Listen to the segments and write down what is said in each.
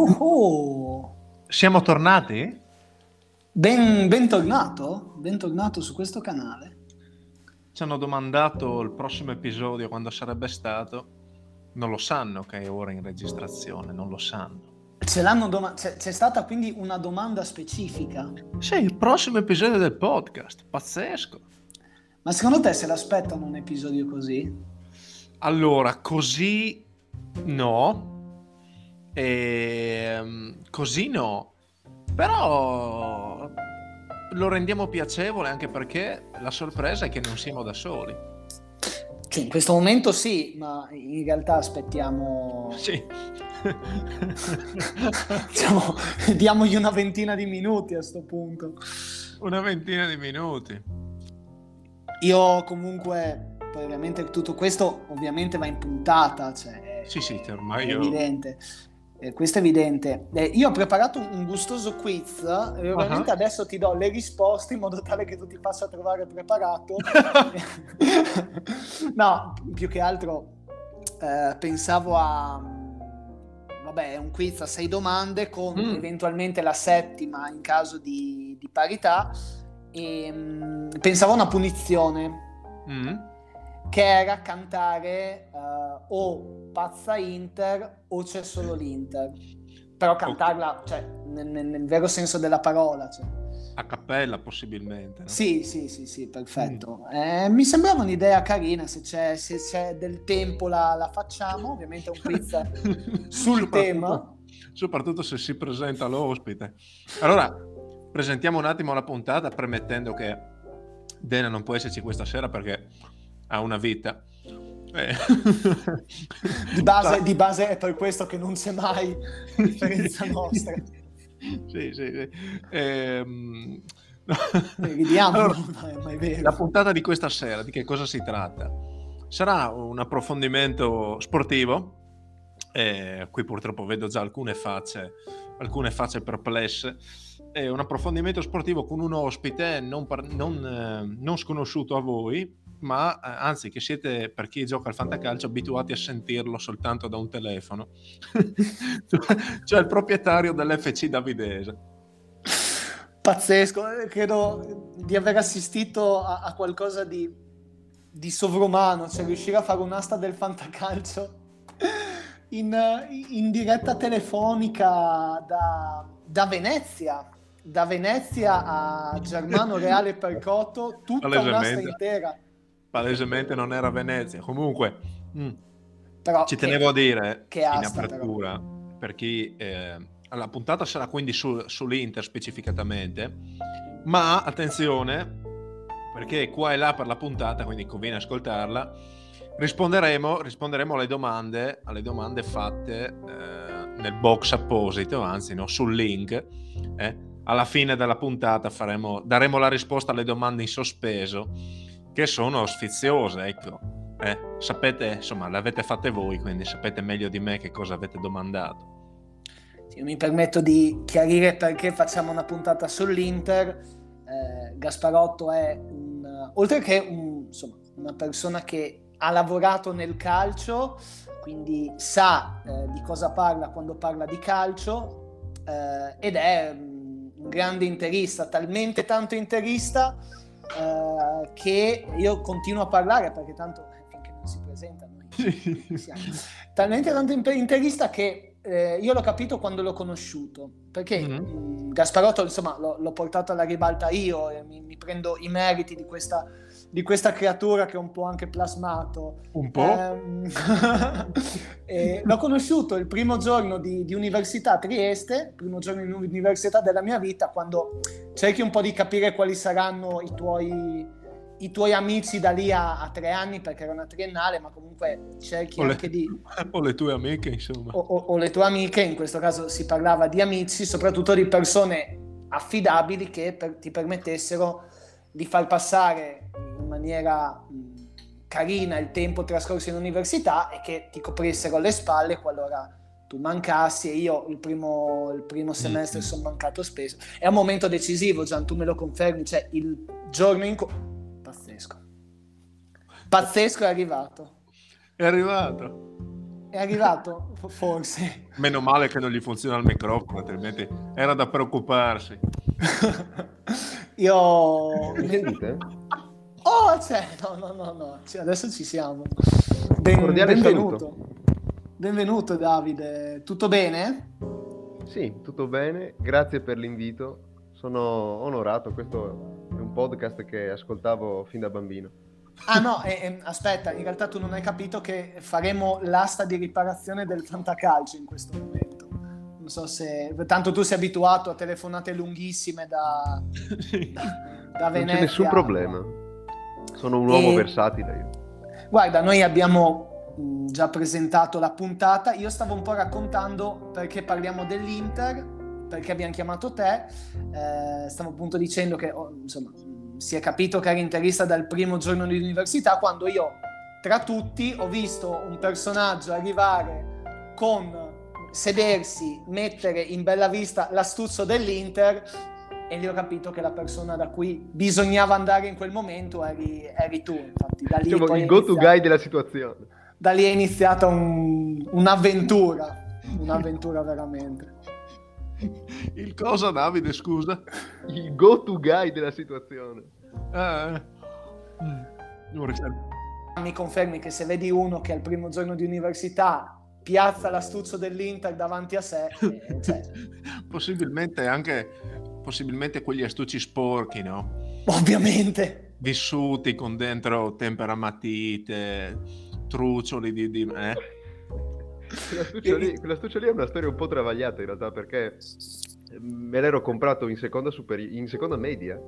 Oh, oh. Siamo tornati? Ben, bentornato, bentornato su questo canale. Ci hanno domandato il prossimo episodio quando sarebbe stato. Non lo sanno che è ora in registrazione, non lo sanno. Ce l'hanno doma- c'è, c'è stata quindi una domanda specifica. Sì, il prossimo episodio del podcast, pazzesco. Ma secondo te se l'aspettano un episodio così? Allora, così no. Ehm, così no. Però lo rendiamo piacevole anche perché la sorpresa è che non siamo da soli. Cioè, in questo momento sì, ma in realtà aspettiamo... Sì. diciamo, diamogli una ventina di minuti a sto punto. Una ventina di minuti. Io comunque, poi ovviamente tutto questo ovviamente va in puntata, cioè, Sì, sì, ormai è io... evidente. Eh, questo è evidente. Eh, io ho preparato un gustoso quiz e ovviamente Ah. adesso ti do le risposte in modo tale che tu ti possa trovare preparato. no, più che altro eh, pensavo a... Vabbè, è un quiz a sei domande con Mm. eventualmente la settima in caso di, di parità. E, mm, pensavo a una punizione Mm? Che era cantare eh, o pazza Inter o c'è solo l'Inter. Però cantarla, cioè, nel, nel- nel vero senso della parola. cioè. A cappella possibilmente. no? Sì, sì, sì, sì, perfetto. Eh, mi sembrava un'idea carina, se c'è, se c'è del tempo la, la facciamo, ovviamente un quiz sul tema. Soprattutto se si presenta l'ospite. Allora, presentiamo un attimo la puntata premettendo che Dena non può esserci questa sera perché ha una vita. Eh. Di base, di base è per questo che non c'è mai differenza nostra. Sì, sì, sì. Ehm, Ridiamo, allora, ma è mai vero. la puntata di questa sera, di che cosa si tratta? Sarà un approfondimento sportivo. eh, qui purtroppo vedo già alcune facce, alcune facce perplesse. È un approfondimento sportivo con un ospite non, par- non, eh, non sconosciuto a voi, ma eh, anzi che siete per chi gioca al fantacalcio abituati a sentirlo soltanto da un telefono. cioè, cioè il proprietario dell'FC Davidese. Pazzesco, eh, credo di aver assistito a, a qualcosa di, di sovrumano, cioè riuscire a fare un'asta del fantacalcio in, in diretta telefonica da, da Venezia, da Venezia a Germano Reale Percoto, tutta un'asta intera. Palesemente non era Venezia. Comunque, mm, Però ci che- tenevo a dire che in asta, apertura per chi eh, la puntata sarà quindi su- sull'Inter specificatamente ma attenzione perché qua e là per la puntata quindi conviene ascoltarla risponderemo, risponderemo alle domande alle domande fatte eh, nel box apposito anzi no, sul link eh. alla fine della puntata faremo, daremo la risposta alle domande in sospeso che sono sfiziose ecco eh, sapete, insomma, le avete fatte voi, quindi sapete meglio di me che cosa avete domandato. Io mi permetto di chiarire perché facciamo una puntata sull'Inter. Eh, Gasparotto è un, oltre che un- insomma, una persona che ha lavorato nel calcio, quindi sa eh, di cosa parla quando parla di calcio eh, ed è mm, un grande interista, talmente tanto interista eh, che io continuo a parlare perché tanto eh, finché non si presenta noi siamo. talmente tanto interista che eh, io l'ho capito quando l'ho conosciuto perché Mhm. mh, Gasparotto insomma l'ho, l'ho portato alla ribalta io e mi, mi prendo i meriti di questa, di questa creatura che ho un po' anche plasmato Un po'? Ehm, e l'ho conosciuto il primo giorno di, di università a Trieste, primo giorno di università della mia vita, quando cerchi un po' di capire quali saranno i tuoi, i tuoi amici da lì a, a tre anni, perché era una triennale, ma comunque cerchi O le, anche di... o le tue amiche, insomma. O, o- o le tue amiche, in questo caso si parlava di amici, soprattutto di persone affidabili che per- ti permettessero di far passare in maniera carina il tempo trascorso in università e che ti coprissero le spalle qualora tu mancassi e io il primo, il primo semestre Mm. sono mancato spesso. È un momento decisivo, Gian, tu me lo confermi, cioè il giorno in cui... Pazzesco. Pazzesco è arrivato. È arrivato. È arrivato? Forse. Meno male che non gli funziona il microfono, altrimenti era da preoccuparsi. Io... Mi sentite? Oh, c'è! No, no, no, no. Cioè, adesso ci siamo. Ben, benvenuto. saluto. Benvenuto Davide. Tutto bene? Sì, tutto bene, grazie per l'invito. Sono onorato, questo è un podcast che ascoltavo fin da bambino. Ah no, e- e- aspetta, in realtà tu non hai capito che faremo l'asta di riparazione del fantacalcio in questo momento. Non so se... Tanto tu sei abituato a telefonate lunghissime da, da Non Venezia. c'è nessun problema. Sono un uomo E- versatile io. Guarda, noi abbiamo mh, già presentato la puntata. Io stavo un po' raccontando perché parliamo dell'Inter, perché abbiamo chiamato te. Eh, stavo appunto dicendo che oh, insomma, si è capito che eri interista dal primo giorno di università, quando io, tra tutti, ho visto un personaggio arrivare con sedersi, mettere in bella vista l'astuzzo dell'Inter e lì ho capito che la persona da cui bisognava andare in quel momento eri, eri tu. Infatti, da lì, Diciamo il go-to iniziato- guy della situazione. da lì è iniziata un- un'avventura, un'avventura veramente. Il cosa, Davide, scusa? Il go-to guy della situazione. Eh, mm, Mi confermi che se vedi uno che al primo giorno di università piazza l'astuzzo dell'Inter davanti a sé, eh, cioè, possibilmente anche possibilmente quegli astucci sporchi, no? ovviamente. Vissuti con dentro temperamatite, truccioli di... di eh? Quell'astuccio lì, quell'astuccio lì è una storia un po' travagliata in realtà perché me l'ero comprato in seconda, superi- in seconda media.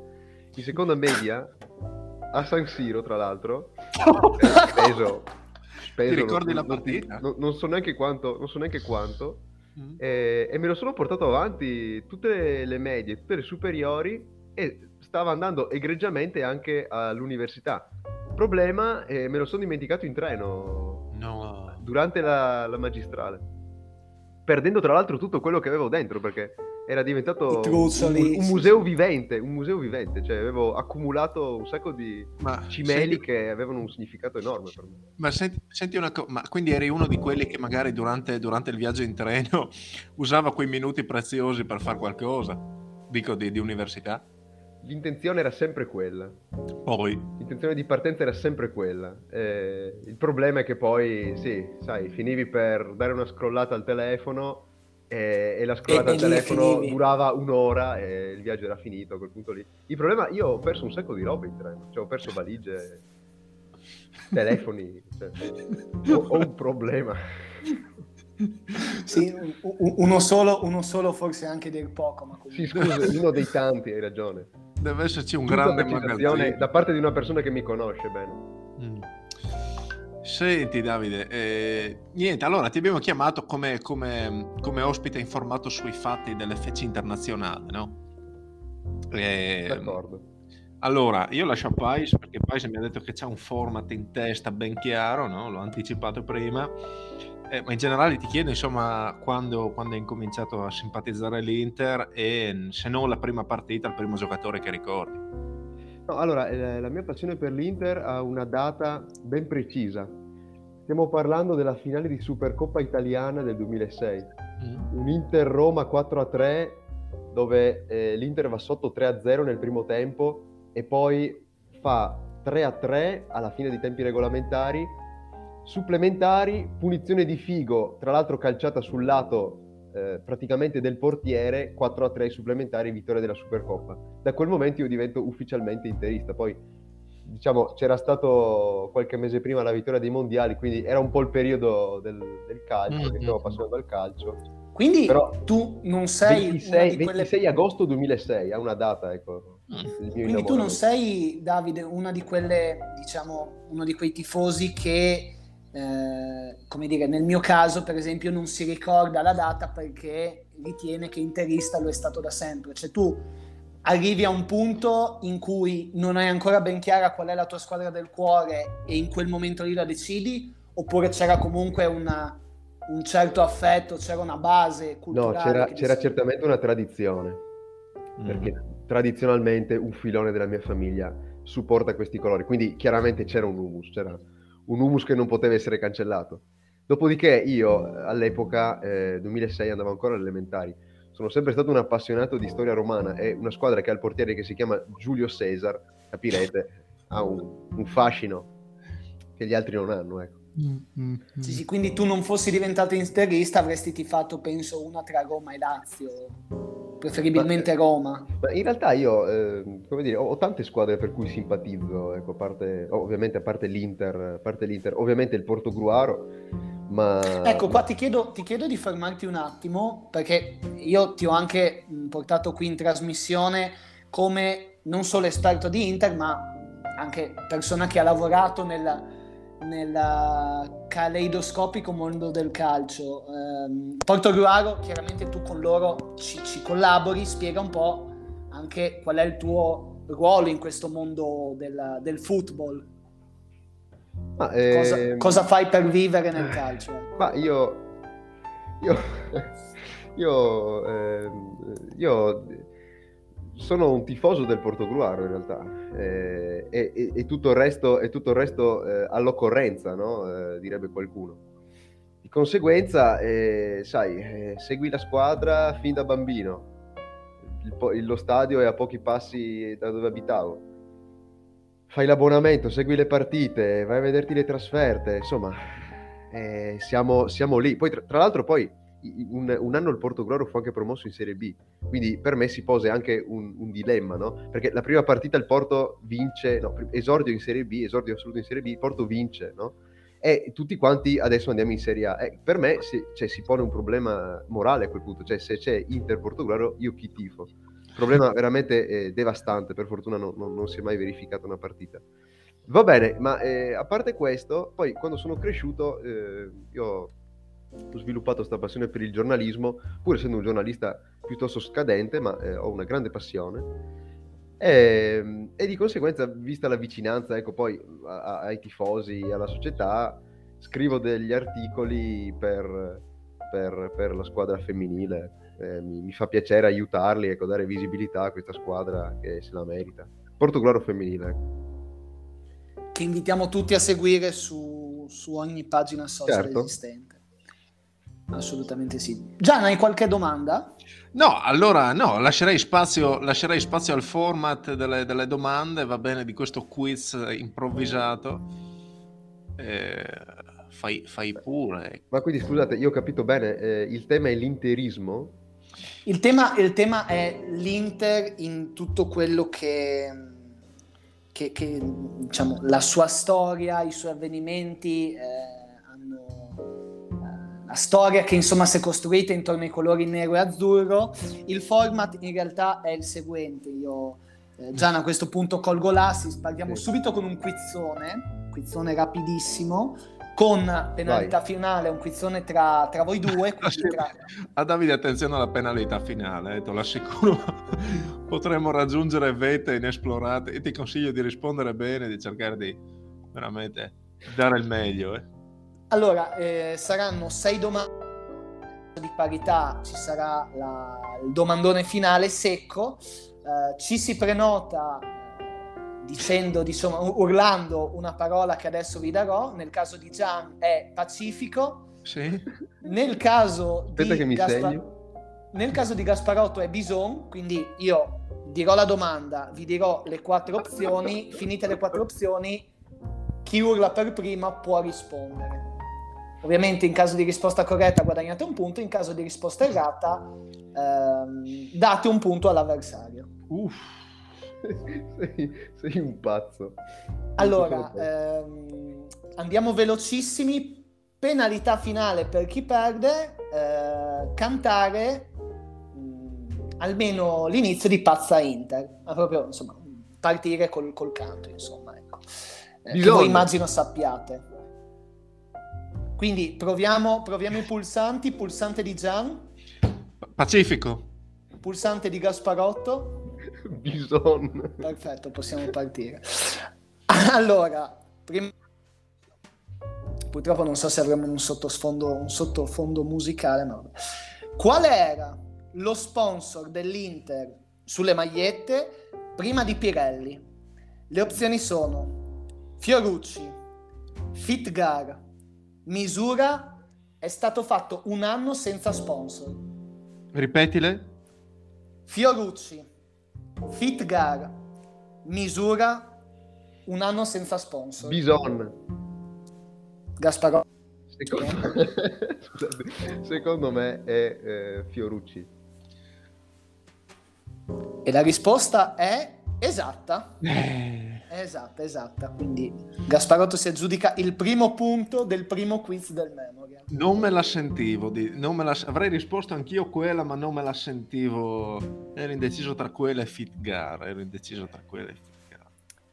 In seconda media a San Siro, tra l'altro, eh, speso, speso Ti ricordi non, la partita? non- non so neanche quanto, non so neanche quanto Mm. eh, e me lo sono portato avanti tutte le, medie, tutte le superiori e stava andando egregiamente anche all'università. Problema, eh, me lo sono dimenticato in treno No. Durante la, la magistrale, perdendo tra l'altro tutto quello che avevo dentro perché era diventato un, un museo vivente, un museo vivente, cioè avevo accumulato un sacco di Ma, cimeli senti, che avevano un significato enorme per me. ma senti, senti una cosa, ma quindi eri uno di quelli che magari durante, durante il viaggio in treno usava quei minuti preziosi per fare qualcosa? Dico di, di università? L'intenzione era sempre quella. Poi, L'intenzione di partenza era sempre quella. Eh, il problema è che poi, sì, sai, finivi per dare una scrollata al telefono e, e la scrollata E- al e telefono finivi. durava un'ora e il viaggio era finito a quel punto lì. Il problema, io ho perso un sacco di roba in treno, cioè ho perso valigie, telefoni, cioè, ho, ho un problema. Sì, uno, solo, uno solo forse anche del poco, ma Sì, scusa, uno dei tanti, hai ragione. Deve esserci un Tutta grande magazzino. da parte di una persona che mi conosce bene. Mm. Senti Davide, eh, niente, allora ti abbiamo chiamato come, come- come ospite informato sui fatti dell'FC internazionale, no? Eh, D'accordo. allora, io lascio a Pais perché Pais mi ha detto che c'è un format in testa ben chiaro, no? L'ho anticipato prima, Eh, ma in generale ti chiedo insomma quando, quando hai incominciato a simpatizzare l'Inter e se non la prima partita, il primo giocatore che ricordi. No, allora, eh, la mia passione per l'Inter ha una data ben precisa. Stiamo parlando della finale di Supercoppa italiana del 2006. Mm. Un Inter-Roma 4-3 dove eh, l'Inter va sotto 3-0 nel primo tempo e poi fa 3-3 alla fine dei tempi regolamentari. Supplementari, punizione di Figo, tra l'altro calciata sul lato eh, praticamente del portiere, 4-3 supplementari, vittoria della Supercoppa. Da quel momento io divento ufficialmente interista. Poi diciamo c'era stato qualche mese prima la vittoria dei mondiali, quindi era un po' il periodo del, del calcio, Mm, che stavo mm. appassionato al calcio. Quindi Però tu non sei una 26, di quelle 26 agosto 2006, ha una data, ecco. Mm. mio Quindi tu non sei, Davide, una di quelle, diciamo, uno di quei tifosi che, eh, come dire, nel mio caso, per esempio, non si ricorda la data perché ritiene che interista lo è stato da sempre. Cioè tu arrivi a un punto in cui non hai ancora ben chiara qual è la tua squadra del cuore e in quel momento lì la decidi, oppure c'era comunque una- un certo affetto, c'era una base No, culturale? c'era, che c'era dice- certamente una tradizione, Mm. perché tradizionalmente un filone della mia famiglia supporta questi colori, quindi chiaramente c'era un humus, c'era un humus che non poteva essere cancellato. Dopodiché io all'epoca, eh, 2006, andavo ancora alle elementari, sono sempre stato un appassionato di storia romana e una squadra che ha il portiere che si chiama Giulio Cesar, capirete, ha un, un fascino che gli altri non hanno, ecco. Mm, mm, mm. Sì, sì, quindi tu non fossi diventato interista avresti tifato penso una tra Roma e Lazio preferibilmente ma, Roma ma in realtà io eh, come dire, ho, ho, tante squadre per cui simpatizzo ecco, a parte, ovviamente a parte l'Inter, a parte l'Inter ovviamente il Portogruaro ma... ecco qua ti chiedo, ti chiedo di fermarti un attimo perché io ti ho anche portato qui in trasmissione come non solo esperto di Inter ma anche persona che ha lavorato nella nel caleidoscopico mondo del calcio. Eh, Porto Gruaro, chiaramente tu con loro ci, ci, collabori, spiega un po' anche qual è il tuo ruolo in questo mondo del, del football. Ma, eh... cosa, ehm, cosa, fai per vivere nel calcio? Ma io... Io... io, eh, io sono un tifoso del Portogruaro in realtà eh, e, e, tutto il resto, tutto il resto eh, all'occorrenza, no? eh, direbbe qualcuno. Di conseguenza, eh, sai, eh, segui la squadra fin da bambino. Il, lo stadio è a pochi passi da dove abitavo. Fai l'abbonamento, segui le partite, vai a vederti le trasferte, insomma, siamo, siamo, lì. Poi, tra, tra l'altro, poi un, un, anno il Portogallo fu anche promosso in Serie B, quindi per me si pose anche un, un dilemma, no? Perché la prima partita il Porto vince, no, esordio in Serie B, esordio assoluto in Serie B, il Porto vince, no? E tutti quanti adesso andiamo in Serie A. E per me si, cioè, si pone un problema morale a quel punto, cioè se c'è Inter-Portogallo io chi tifo? Problema veramente eh, devastante, per fortuna no, no, non si è mai verificata una partita. Va bene, ma eh, a parte questo, poi quando sono cresciuto, eh, io ho sviluppato questa passione per il giornalismo, pur essendo un giornalista piuttosto scadente, ma eh, ho una grande passione. E, e, di conseguenza, vista la vicinanza, ecco, poi a, ai tifosi, alla società, scrivo degli articoli per, per, per la squadra femminile. Eh, mi, mi, fa piacere aiutarli, ecco, dare visibilità a questa squadra che se la merita. Portogloro femminile. Ecco. Che invitiamo tutti a seguire su, su ogni pagina social certo. esistente. Assolutamente sì. Gian, hai qualche domanda? No, allora no, lascerei spazio, lascerei spazio al format delle, delle, domande, va bene, di questo quiz improvvisato. Eh, fai, fai, pure. Ma quindi scusate, io ho capito bene, eh, il tema è l'interismo? Il tema, il tema, è l'Inter in tutto quello che, che, che diciamo, la sua storia, i suoi avvenimenti. Eh, la storia che insomma si è costruita intorno ai colori nero e azzurro. Il format in realtà è il seguente, io eh, Gian a questo punto colgo l'assist, partiamo sì. subito con un quizzone, quizzone rapidissimo, con penalità Vai. finale, un quizzone tra, tra voi due. Tra... A Davide attenzione alla penalità finale, eh, te lo assicuro, potremmo raggiungere vette inesplorate e ti consiglio di rispondere bene, di cercare di veramente dare il meglio. Eh. Allora, eh, saranno sei domande di parità, ci sarà la, il domandone finale secco, eh, ci si prenota eh, dicendo, insomma, urlando una parola che adesso vi darò, nel caso di Gian è pacifico, sì. nel caso Aspetta di Gaspar... Nel caso di Gasparotto è bison, quindi io dirò la domanda, vi dirò le quattro opzioni, finite le quattro opzioni, chi urla per prima può rispondere. Ovviamente in caso di risposta corretta guadagnate un punto, in caso di risposta errata ehm, date un punto all'avversario. Uff, sei, sei un pazzo. Allora, ehm, andiamo velocissimi. Penalità finale per chi perde, eh, cantare mh, mm, almeno l'inizio di Pazza Inter, ma proprio insomma partire col, col canto, insomma. Ecco. Eh, che voi immagino sappiate. Quindi proviamo, proviamo i pulsanti. Pulsante di Gian. Pacifico. Pulsante di Gasparotto. Bison. Perfetto, possiamo partire. Allora, prima... Purtroppo non so se avremo un sottosfondo, un sottofondo musicale, ma... Qual era lo sponsor dell'Inter sulle magliette prima di Pirelli? Le opzioni sono Fiorucci, Fitgar, Misura è stato fatto un anno senza sponsor. Ripetile. Fiorucci, Fitgar, Misura, un anno senza sponsor. Bison. Gasparotto. Secondo, secondo me è eh, Fiorucci. E la risposta è esatta. Eh, È esatta, esatta. Quindi Gasparotto si aggiudica il primo punto del primo quiz del Memorial. non me la sentivo. di- non me la- avrei risposto anch'io quella, ma non me la sentivo. Ero indeciso tra quella e Fitgar. Ero indeciso tra quella e Fitgar.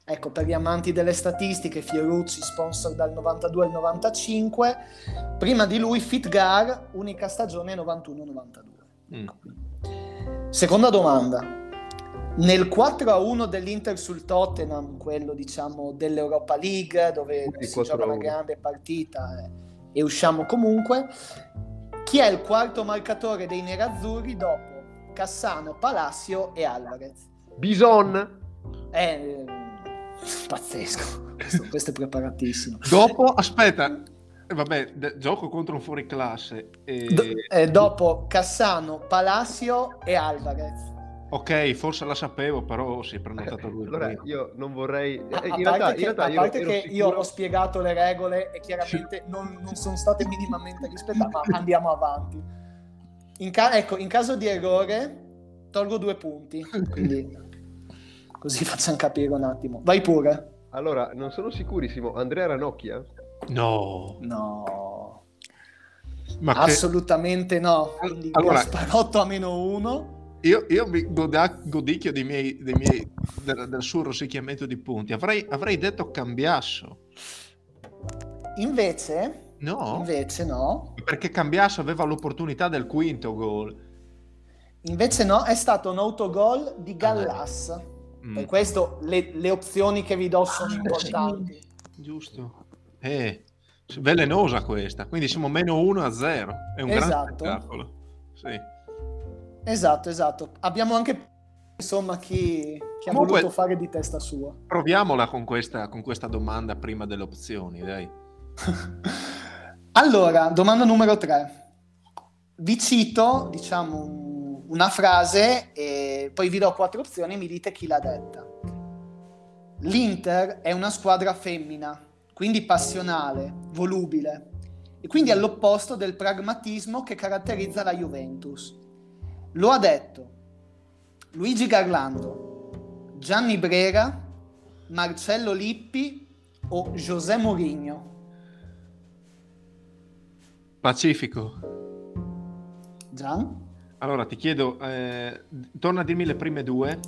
Ecco, per gli amanti delle statistiche, Fiorucci sponsor dal 92 al 95, prima di lui Fitgar, unica stagione 91-92. Mm. Seconda domanda. Nel 4-1 dell'Inter sul Tottenham, quello diciamo dell'Europa League, dove Sì, si gioca una 4-1. grande partita eh, e usciamo comunque, chi è il quarto marcatore dei nerazzurri dopo Cassano, Palacio e Alvarez? Bison. È eh, pazzesco, questo, questo è preparatissimo. Dopo, aspetta, eh, vabbè, de- gioco contro un fuoriclasse. E... Do- eh, dopo Cassano, Palacio e Alvarez. Ok, forse la sapevo, però si è prenotato lui. Allora prima. io non vorrei... A, eh, a in parte realtà, che, in realtà a io parte ero che io sicuro- ho spiegato le regole e chiaramente non, non sono state minimamente rispettate, ma andiamo avanti. In, ca- ecco, in caso di errore tolgo due punti, quindi così facciamo capire un attimo. Vai pure. Allora, non sono sicurissimo. Andrea Ranocchia? No, No, ma che... assolutamente no. Quindi Allora- Gasparotto a meno uno. Io, io mi goda- godicchio dei miei, dei miei- del, del suo rosicchiamento di punti. Avrei, avrei detto Cambiasso. Invece, No, invece no. perché Cambiasso aveva l'opportunità del quinto gol. Invece no, è stato un autogol di Gallas. Mm. Per questo le, le opzioni che vi do sono Ah, importanti. Giusto. Eh, velenosa questa. Quindi siamo meno 1 a 0. È un grande Esatto. spettacolo. Sì. Esatto, esatto. Abbiamo anche insomma chi, chi ha Comunque- voluto fare di testa sua. Proviamola con questa, con questa domanda prima delle opzioni, dai. allora, domanda numero 3. Vi cito, diciamo, un- una frase e poi vi do quattro opzioni e mi dite chi l'ha detta. L'Inter è una squadra femmina, quindi passionale, volubile, e quindi all'opposto del pragmatismo che caratterizza la Juventus. Lo ha detto Luigi Garlando, Gianni Brera, Marcello Lippi o José Mourinho? Pacifico. Gian? Allora ti chiedo, eh, torna a dirmi le prime due.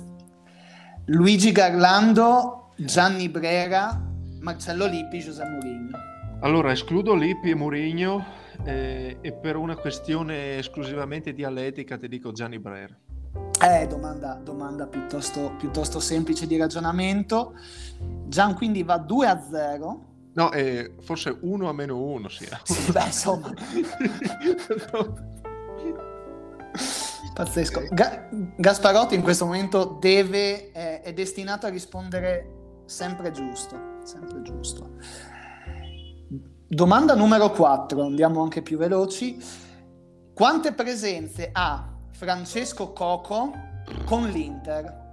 Luigi Garlando, Gianni Brera, Marcello Lippi, José Mourinho. Allora escludo Lippi e Mourinho eh, e per una questione esclusivamente dialettica ti dico Gianni Brera. Eh, domanda, domanda piuttosto, piuttosto semplice di ragionamento. Gian quindi va 2 a 0. No, eh, forse 1 a meno 1 sia. Sì, beh, insomma, pazzesco. Ga- Gasparotto in questo momento deve, eh, è destinato a rispondere sempre giusto, sempre giusto. Domanda numero 4, andiamo anche più veloci. Quante presenze ha Francesco Coco con l'Inter?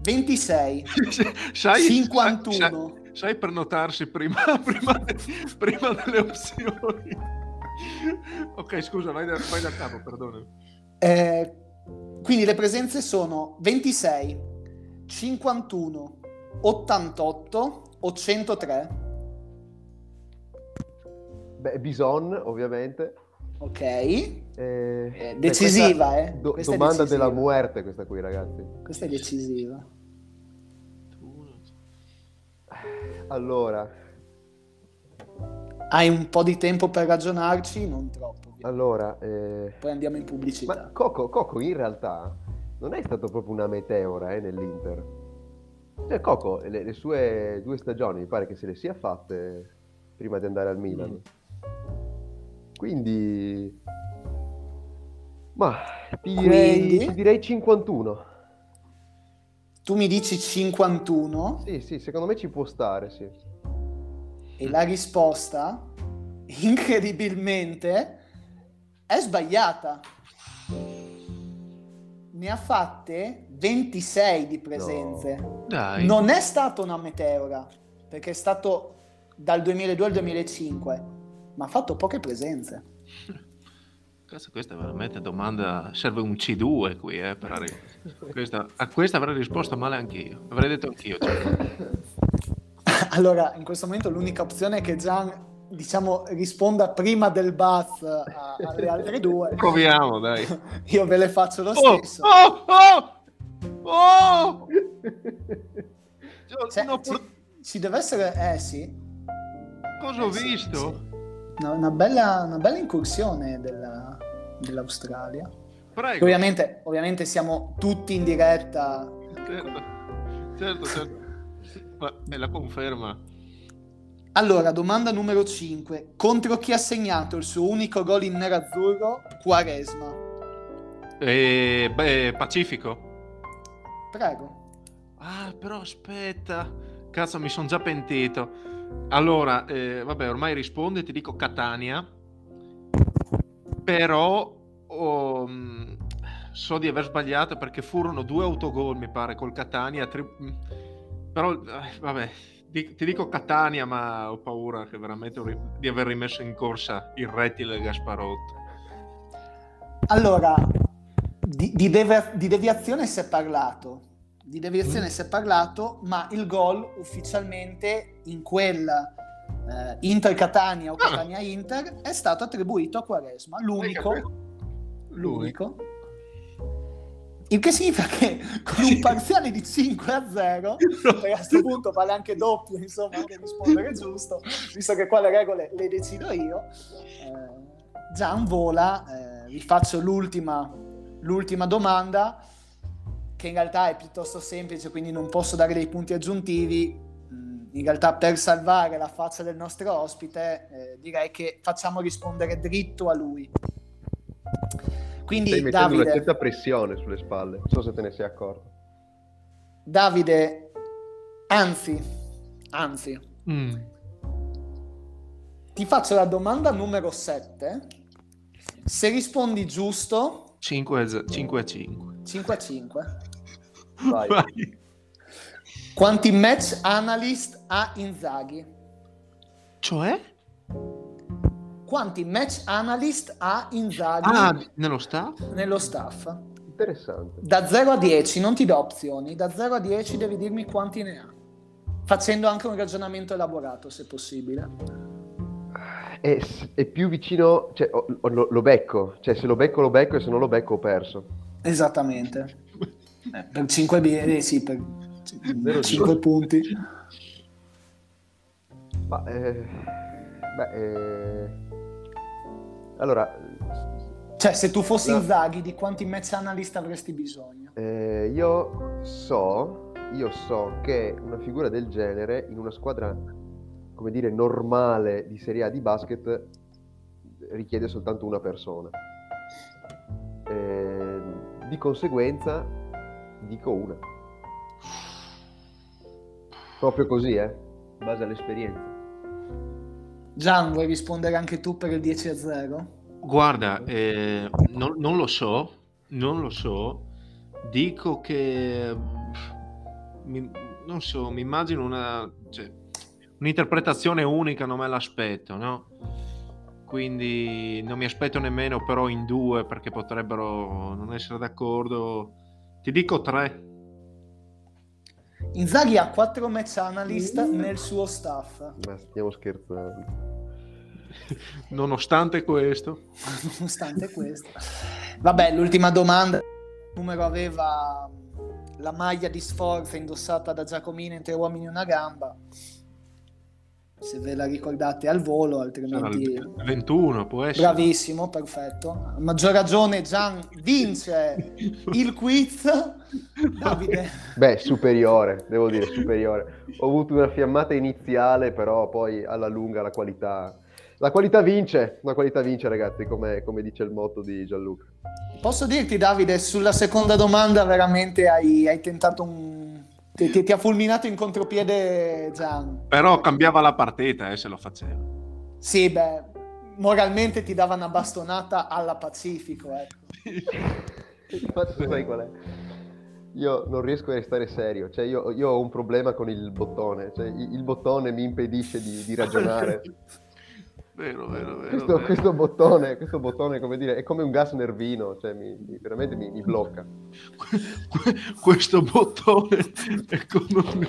26, sai, 51. Sai, sai prenotarsi prima, prima, prima delle opzioni. ok, scusa, vai da, vai da capo, perdonami. Eh, quindi le presenze sono 26, 51, 88 o 103. Beh, Bison, ovviamente. Ok, Eh, Eh, beh, decisiva, questa- eh. do- domanda decisiva. della muerte questa qui, ragazzi. questa è decisiva. Allora, Hai un po' di tempo per ragionarci, non troppo. ovviamente. allora... eh, Poi andiamo in pubblicità. Ma Coco, Coco in realtà non è stato proprio una meteora eh, nell'Inter. Cioè Coco, le, le sue due stagioni mi pare che se le sia fatte prima di andare al Milan. Mm. Quindi... Ma ti direi, Quindi? ti direi 51. Tu mi dici 51 Sì, sì, secondo me ci può stare, sì. e la risposta incredibilmente è sbagliata. Ne ha fatte 26 di presenze. No. Dai. Non è stata una meteora, perché è stato dal 2002 al 2005, ma ha fatto poche presenze. Cazzo, questa è veramente domanda. Serve un C2 qui, eh, per arri- questa- A questa avrei risposto male anch'io. Avrei detto anch'io. cioè. Allora, in questo momento l'unica opzione è che Gian, diciamo, risponda prima del buzz a- alle altre due. Proviamo, dai. Io ve le faccio lo Oh, stesso. oh, oh, oh! Cioè, ci, ci deve essere, eh sì, Cosa ho eh, sì, visto? sì. Una, una bella, una bella incursione della- dell'Australia. Prego. Ovviamente, ovviamente siamo tutti in diretta. Certo, certo, certo. Me la conferma. Allora, domanda numero 5. Contro chi ha segnato il suo unico gol in nerazzurro? Quaresma. Eh, beh, Pacifico. Prego. Ah, però aspetta. Cazzo, mi sono già pentito. Allora, eh, vabbè, ormai rispondo e ti dico Catania. Però oh, mh, so di aver sbagliato perché furono due autogol, mi pare, col Catania. tri- mh, Però, eh, vabbè, di- ti dico Catania, ma ho paura che veramente ri- di aver rimesso in corsa il rettile Gasparotto. Allora, di, di deve- di deviazione si è parlato. Di deviazione Mm. si è parlato, ma il gol ufficialmente in quel eh, Inter Catania o Ah. Catania Inter è stato attribuito a Quaresma, l'unico. L'unico. Il che significa che con un parziale di 5 a 0, perché a questo punto vale anche doppio, insomma, anche rispondere giusto, visto che qua le regole le decido io. Eh, Gian vola, eh, vi faccio l'ultima, l'ultima domanda, che in realtà è piuttosto semplice, quindi non posso dare dei punti aggiuntivi. Mm, In realtà per salvare la faccia del nostro ospite, eh, direi che facciamo rispondere dritto a lui. Quindi Stai mettendo una Davide, certa pressione sulle spalle. Non so se te ne sei accorto. Davide, anzi, anzi, Mm. ti faccio la domanda numero 7. Se rispondi giusto, 5 a 5. A 5. 5 a 5. Vai. Vai. Quanti match analyst ha Inzaghi? Cioè? Quanti match analyst ha Inzaghi Ah, nello staff? nello staff? Interessante. Da 0 a 10, non ti do opzioni, da 0 a 10 devi dirmi quanti ne ha. Facendo anche un ragionamento elaborato, se possibile. È, è più vicino, cioè lo, lo becco, cioè se lo becco lo becco e se non lo becco ho perso. Esattamente. Per 5 eh, sì, per Zero 5 zero. punti. Ma, eh, beh, eh, allora, Cioè, se tu fossi No. Inzaghi, di quanti match analyst avresti bisogno? eh, io so, io so che una figura del genere in una squadra, come dire, normale di Serie A di basket richiede soltanto una persona. Eh, di conseguenza dico una. Proprio così, eh, in base all'esperienza. Gian, vuoi rispondere anche tu per il 10 a 0? Guarda, eh, non, non lo so, non lo so. Dico che mi- non so, mi immagino una cioè, un'interpretazione unica, non me l'aspetto, no? Quindi non mi aspetto nemmeno però in due perché potrebbero non essere d'accordo. Ti dico tre. Inzaghi ha 4 match analyst nel suo staff. Ma stiamo scherzando. Nonostante questo, nonostante questo. Vabbè, l'ultima domanda. Il numero aveva la maglia di sforza indossata da Giacomino in tre uomini e una gamba. Se ve la ricordate al volo, altrimenti... il 21, può essere. Bravissimo, perfetto. A maggior ragione Gian vince il quiz. Davide, Beh, superiore, devo dire, superiore. Ho avuto una fiammata iniziale, però poi alla lunga la qualità... La qualità vince, la qualità vince ragazzi, come, come dice il motto di Gianluca. posso dirti Davide, sulla seconda domanda veramente hai, hai tentato un... Ti, ti- ti ha fulminato in contropiede Gian. Però cambiava la partita eh, se lo faceva. Sì, beh, moralmente ti dava una bastonata alla Pacifico, ecco. Infatti, sai qual è? Io non riesco a restare serio, cioè io, io ho un problema con il bottone, cioè il, il bottone mi impedisce di, di ragionare. Vero, vero, vero. Questo, vero. questo bottone, questo bottone, come dire, è come un gas nervino, cioè mi, mi- veramente mi, mi blocca. questo bottone è come un...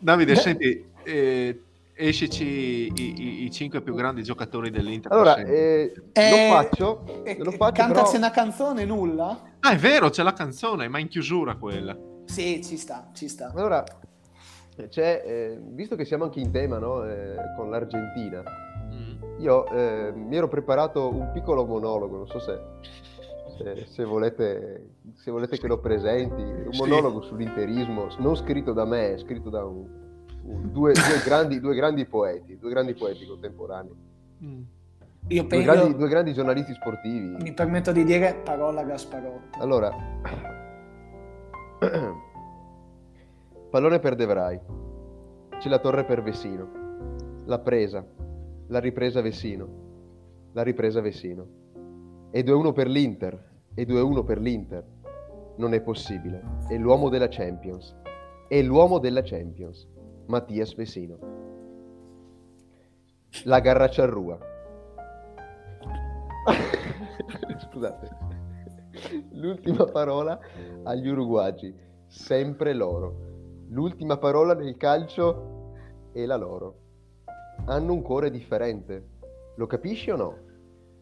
Davide, Beh. senti, eh, escici i, i- i cinque più grandi giocatori dell'Inter. Allora, eh, Eh, lo faccio, lo e faccio cantaci però... una canzone, nulla? Ah, è vero, c'è la canzone, ma in chiusura quella. Sì, ci sta, ci sta. Allora, c'è, eh, visto che siamo anche in tema, no, eh, con l'Argentina, Mm. io eh, mi ero preparato un piccolo monologo, non so se, se, se volete, se volete che lo presenti, un Sì. monologo sull'interismo, non scritto da me, scritto da un- un- due, due grandi, due grandi poeti, due grandi poeti contemporanei, Mm. Io due penso, grandi, due grandi giornalisti sportivi. mi permetto di dire parola Gasparotto. Allora, pallone per De Vrij, c'è la torre per Vessino, la presa, la ripresa Vessino, la ripresa Vessino, e 2-1 per l'Inter, e 2-1 per l'Inter, non è possibile, è l'uomo della Champions, è l'uomo della Champions, Mattias Vessino. La garra Ciarrua. Scusate. L'ultima parola agli uruguagi, sempre loro. L'ultima parola nel calcio è la loro. Hanno un cuore differente. Lo capisci o no?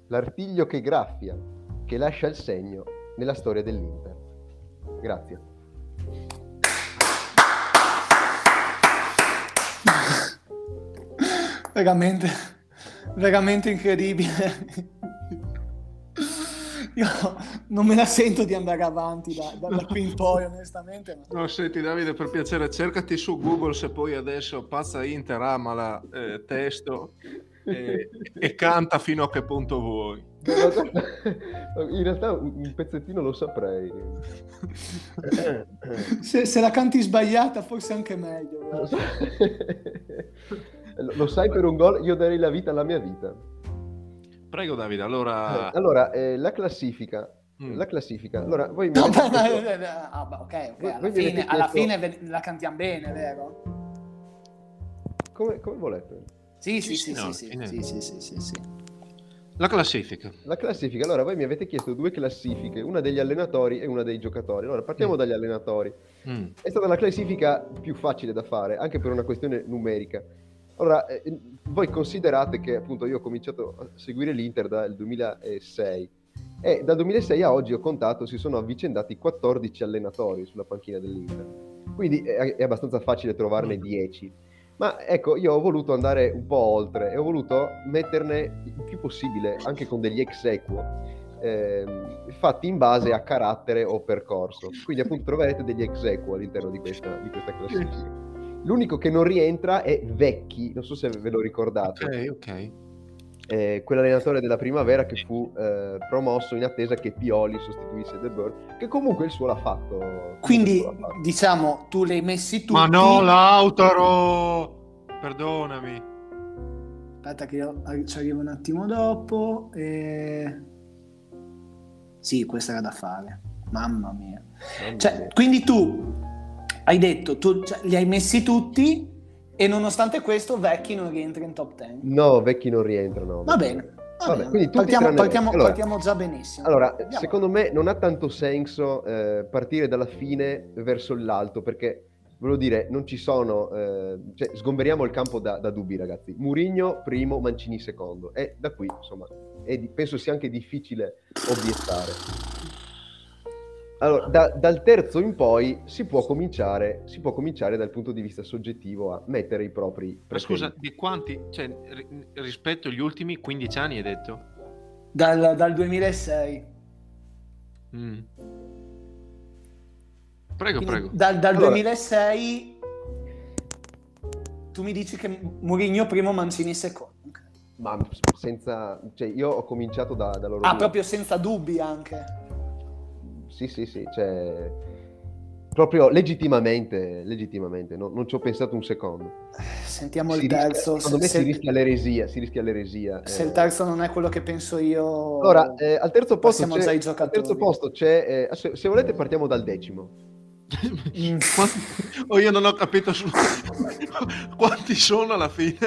L'artiglio che graffia, che lascia il segno nella storia dell'Inter. Grazie. Veramente, veramente incredibile. Io non me la sento di andare avanti da, da- da qui in poi, onestamente. ma- No, senti Davide, per piacere, cercati su Google se poi adesso pazza Inter amala eh, testo e, e canta fino a che punto vuoi. In realtà un pezzettino lo saprei. Se, se la canti sbagliata, forse anche meglio. Lo lo sai per un gol, io darei la vita alla mia vita. Prego Davide, allora... Allora, eh, la classifica. Mm. La classifica. Allora, voi mi No, eh, eh, ah, beh, ok, ok, alla fine, alla chiesto- fine la cantiamo bene, vero? come, come volete? Sì, sì, Sì, sì, no, sì, sì, sì, sì, sì. La classifica. La classifica. Allora, voi mi avete chiesto due classifiche, una degli allenatori e una dei giocatori. Allora, partiamo Mm. dagli allenatori. Mm. È stata la classifica più facile da fare, anche per una questione numerica. Allora, eh, voi considerate che appunto io ho cominciato a seguire l'Inter dal 2006 e dal 2006 a oggi ho contato si sono avvicendati 14 allenatori sulla panchina dell'Inter. Quindi è, è abbastanza facile trovarne 10. Ma ecco, io ho voluto andare un po' oltre e ho voluto metterne il più possibile, anche con degli ex equo, ehm, fatti in base a carattere o percorso. Quindi appunto troverete degli ex equo all'interno di questa, di questa classifica. L'unico che non rientra è Vecchi, non so se ve lo ricordate, Ok, ok. eh, quell'allenatore della primavera che fu eh, promosso in attesa che Pioli sostituisse De Boer, che comunque il suo l'ha fatto. Quindi, l'ha fatto. diciamo, tu li hai messi tutti. Ma no, Lautaro! Perdonami. Aspetta che io ci arrivo un attimo dopo. E... Sì, questa era da fare. Mamma mia. Mamma Cioè, mia. quindi tu hai detto, tu cioè, li hai messi tutti e nonostante questo Vecchi non rientra in top 10. No, Vecchi non rientrano. Va bene. va Vabbè, bene. quindi tutti partiamo, partiamo-. Allora- partiamo già benissimo. Allora, Andiamo. secondo me non ha tanto senso eh, partire dalla fine verso l'alto perché, volevo dire, non ci sono... eh, cioè, sgomberiamo il campo da, da dubbi, ragazzi. Murigno primo, Mancini secondo. E da qui, insomma, è di- penso sia anche difficile obiettare. Allora, da- dal terzo in poi si può, cominciare, si può cominciare dal punto di vista soggettivo a mettere i propri Ma scusa, di quanti, cioè, ri- rispetto agli ultimi 15 anni hai detto? Dal, dal 2006. Mm. Prego, Quindi prego. Dal, dal Allora- 2006 tu mi dici che Mourinho primo, Mancini secondo. Ma senza... Cioè, io ho cominciato da, da loro Ah, due. proprio senza dubbi anche. Sì, sì, sì, cioè... proprio legittimamente, legittimamente, no, non ci ho pensato un secondo. Sentiamo Si il rischia- terzo. secondo me se, si rischia l'eresia, si rischia l'eresia. se eh. il terzo non è quello che penso io... Allora, eh, al terzo posto c'è, al terzo posto c'è, eh, se, se volete partiamo dal decimo. Mm. Quanti- Oh, io non ho capito su... quanti sono alla fine.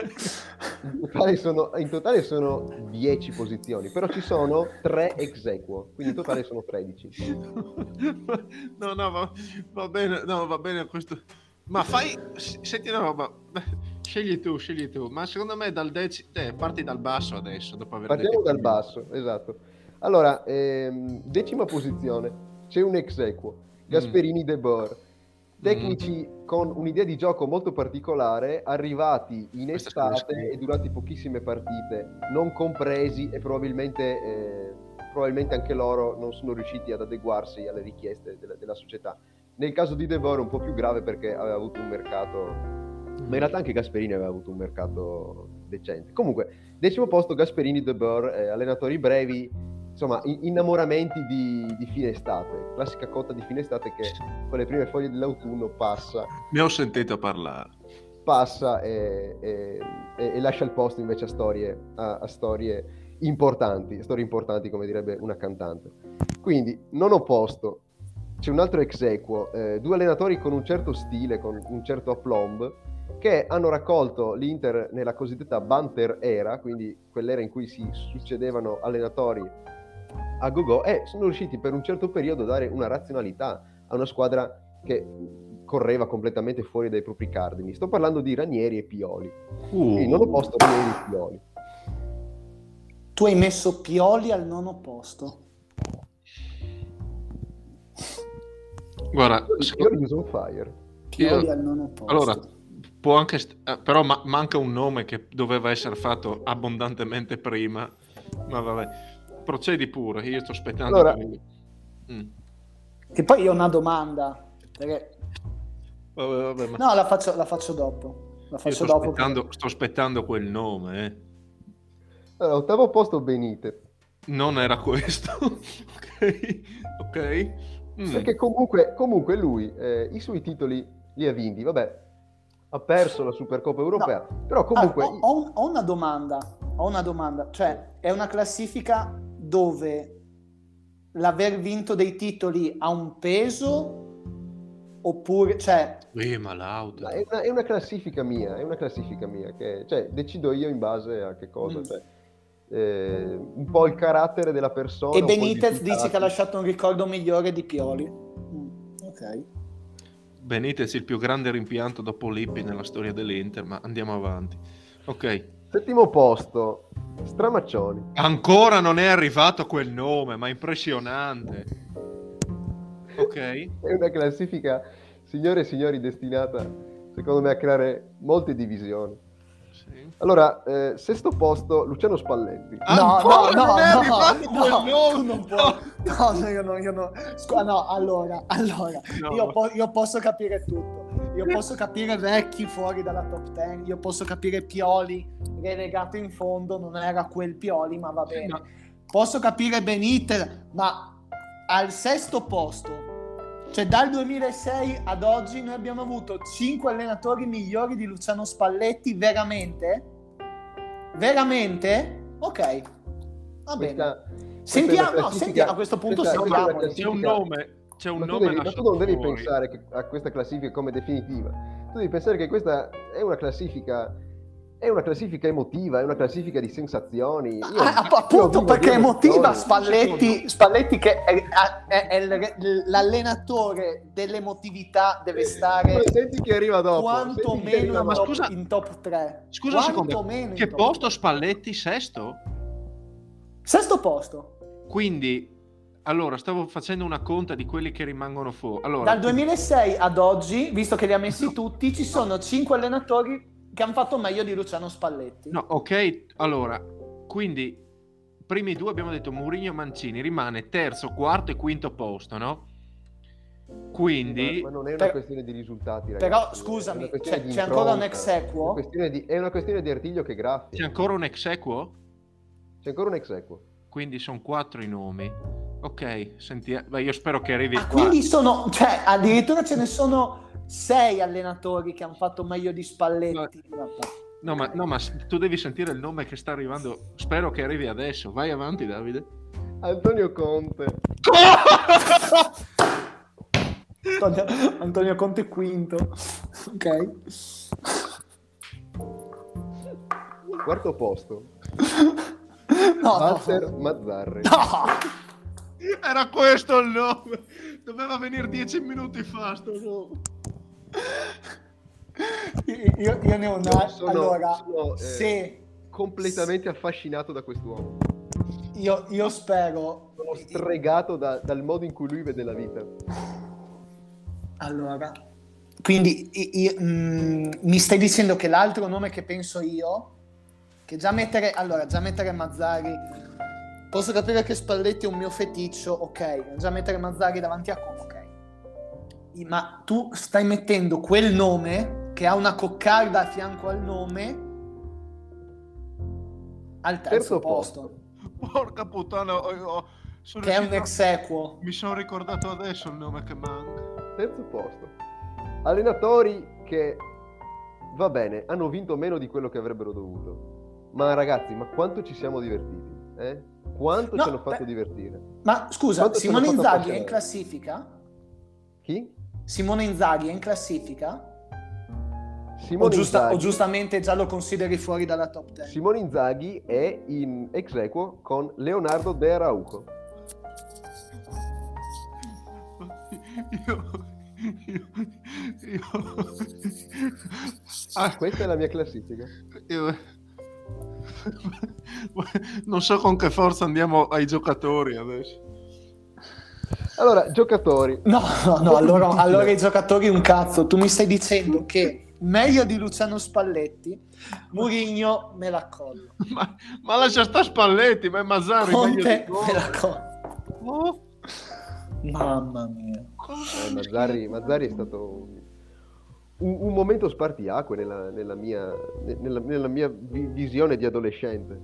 In totale, sono, in totale sono 10 posizioni, però ci sono 3 ex equo, quindi in totale sono 13. No, no, va, va bene, no, va bene questo. Ma fai, senti una roba, scegli tu, scegli tu, ma secondo me dal dec- te, parti dal basso adesso, dopo aver Partiamo dal basso, esatto. Allora, ehm, decima posizione, c'è un ex equo, Gasperini De Boer. Tecnici con un'idea di gioco molto particolare, arrivati in Questa estate e durati pochissime partite, non compresi e probabilmente, eh, probabilmente anche loro non sono riusciti ad adeguarsi alle richieste della, della società. Nel caso di De Boer è un po' più grave perché aveva avuto un mercato ma in realtà anche Gasperini aveva avuto un mercato decente. Comunque, decimo posto Gasperini, De Boer, eh, allenatori brevi, insomma, innamoramenti di, di fine estate, classica cotta di fine estate che con le prime foglie dell'autunno passa, Ne ho sentito parlare. passa e, e- e- e lascia il posto invece a storie, a, a storie importanti, storie importanti come direbbe una cantante. Quindi, nono posto, c'è un altro ex equo, eh, due allenatori con un certo stile, con un certo aplomb, che hanno raccolto l'Inter nella cosiddetta Banter era, quindi quell'era in cui si succedevano allenatori a go-go, e sono riusciti per un certo periodo a dare una razionalità a una squadra che correva completamente fuori dai propri cardini. Sto parlando di Ranieri e Pioli. Quindi non ho posto Ranieri e Pioli. Tu hai messo Pioli al nono posto. Guarda, Pioli is on fire. Pioli Io- al nono posto. allora, può anche, st- eh, però ma- manca un nome che doveva essere fatto abbondantemente prima, ma vabbè, procedi pure, io sto aspettando. Allora- che- Mm. Che poi io ho una domanda. perché- Vabbè, vabbè, ma No, la faccio, la faccio dopo. La io faccio sto dopo. aspettando, sto aspettando quel nome, eh. Allora, ottavo posto Benitez. Non era questo. ok, ok. Mm. Perché comunque, comunque lui eh, i suoi titoli li ha vinti. Vabbè, ha perso la Supercoppa Europea. Però comunque... Ah, ho, ho una domanda. Ho una domanda. Cioè, è una classifica dove l'aver vinto dei titoli ha un peso oppure, cioè, Eh, ma l'auto. Ma è, una, è una classifica mia, è una classifica mia, che cioè, decido io in base a che cosa, Mm. cioè, eh, un po' il carattere della persona. e Benitez dice che ha lasciato un ricordo migliore di Pioli. Mm, ok. Benitez il più grande rimpianto dopo Lippi nella storia dell'Inter, ma andiamo avanti. Ok. Settimo posto, Stramaccioni. Ancora non è arrivato quel nome, ma impressionante. Ok. È una classifica, signore e signori, destinata, secondo me, a creare molte divisioni. Sì. Allora, eh, sesto posto, Luciano Spalletti. Arrivato no, quel nome! tu non puoi. No, no, io no, io no. Scu- no, allora, allora, No. Io, po- io posso capire tutto. Io posso capire Vecchi fuori dalla top 10, io posso capire Pioli relegato in fondo, non era quel Pioli, ma va bene. ma- Posso capire Benitez, ma al sesto posto, cioè dal 2006 ad oggi noi abbiamo avuto 5 allenatori migliori di Luciano Spalletti, veramente? Veramente? Ok, va bene. Questa- Sentiamo, no, sentiamo, a questo punto questa- sentiamo. C'è un nome, c'è un ma tu, nome devi, ma tu non devi fuori. pensare che- a questa classifica come definitiva. Tu devi pensare che questa è una classifica. È una classifica emotiva, è una classifica di sensazioni. Io- Ah, io appunto vivo perché di emotiva. Spalletti, Spalletti che è, è- è l'allenatore dell'emotività deve stare Senti che arriva dopo. quanto meno arriva in, ma scusa- in top 3 Scusa Quantomeno in che posto Spalletti? Sesto? sesto posto Quindi, allora, stavo facendo una conta di quelli che rimangono fuori. Allora, dal 2006 ad oggi visto che li ha messi tutti ci sono 5 allenatori che hanno fatto meglio di Luciano Spalletti No, ok, allora, quindi, primi due abbiamo detto Mourinho Mancini, rimane terzo, quarto e quinto posto, no? Quindi, Ma, ma non è una Per- questione di risultati, ragazzi. però scusami c'è, c'è ancora un ex equo È una questione di artiglio che graffia. c'è ancora un ex equo? C'è ancora un ex equo. Quindi sono quattro i nomi. Ok, senti, eh, beh, io spero che arrivi Ah, qua. quindi sono, cioè, addirittura ce ne sono sei allenatori che hanno fatto meglio di Spalletti. Vabbè. No ma, no, ma tu devi sentire il nome che sta arrivando. Spero che arrivi adesso. Vai avanti, Davide. Antonio Conte. Antonio, Antonio Conte quinto. Ok. Quarto posto. No, Walter no. Mazzarri. No. Era questo il nome. Doveva venire dieci minuti fa. Sto nome. Io, io ne ho una. Sono- allora, sono, eh, se Completamente affascinato da quest'uomo. io, io spero. Sono stregato da- dal modo in cui lui vede la vita. Allora, quindi io- mm, mi stai dicendo che l'altro nome che penso io, che già mettere, allora, già mettere Mazzari, posso capire che Spalletti è un mio feticcio, ok, già mettere Mazzari davanti a Como, ok. Ma tu stai mettendo quel nome che ha una coccarda a fianco al nome al terzo, Terzo posto, Porca puttana. ho- ho- sono che è un ex equo. Mi sono ricordato adesso il nome che manca. Terzo posto. Allenatori che, va bene, hanno vinto meno di quello che avrebbero dovuto. Ma ragazzi, ma quanto ci siamo divertiti? Eh? Quanto No, ci hanno fatto beh- divertire? Ma scusa, Quanto Simone Inzaghi è in classifica? Chi? Simone Inzaghi è in classifica? O, Simone, giusta- o Inzaghi, giustamente già lo consideri fuori dalla top 10? Simone Inzaghi è in ex equo con Leonardo De Arauco. Io, io, io, Ah, Questa è la mia classifica. io- non so con che forza andiamo ai giocatori adesso. Allora, giocatori. No, no, no, allora, allora i giocatori un cazzo. Tu mi stai dicendo che meglio di Luciano Spalletti, Murigno me l'accolgo. Ma, ma lascia sta Spalletti, ma è Mazzari. meglio Conte di me loro. l'accolgo. Oh, Mamma mia. Eh, Mazzari, Mazzari è stato un, un- momento spartiacque nella, nella mia, ne- nella, nella mia vi- visione di adolescente.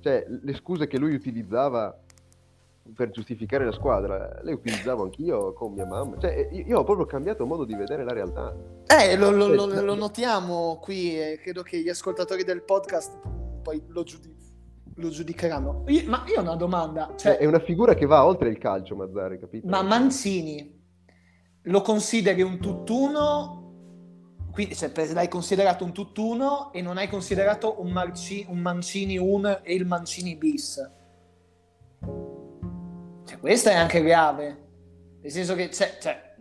Cioè, le scuse che lui utilizzava per giustificare la squadra, le utilizzavo anch'io con mia mamma. Cioè, io, ho proprio cambiato modo di vedere la realtà. Eh, lo, lo- lo- lo notiamo qui e credo che gli ascoltatori del podcast poi lo, giudi- lo giudicheranno. Io- ma io ho una domanda. Cioè, Cioè, è una figura che va oltre il calcio, Mazzari, capito? Ma Mancini lo consideri un tutt'uno? Quindi cioè, l'hai considerato un tutt'uno e non hai considerato un, Marci- un Mancini 1 e il Mancini bis. Cioè, questo è anche grave. Nel senso che c'è, cioè,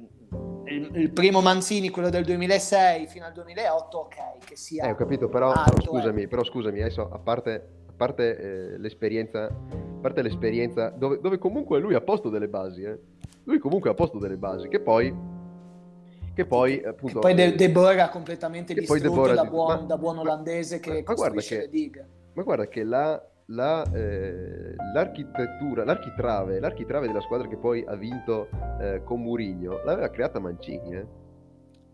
il, il primo Mancini, quello del 2006 fino al 2008, ok, che sia... Eh, ho capito, però, alto, però scusami, eh. però scusami, adesso a parte, a parte, eh, l'esperienza, a parte l'esperienza dove, dove comunque lui ha posto delle basi, eh. Lui comunque ha posto delle basi, che poi, che poi Che appunto... poi De, eh, De Boer ha completamente che distrutto ha da buon, ma- da buon ma- olandese che ma- ma guarda costruisce che- le dighe. Ma guarda che la, la, eh, l'architettura, l'architrave, l'architrave della squadra che poi ha vinto eh, con Murigno l'aveva creata Mancini, eh.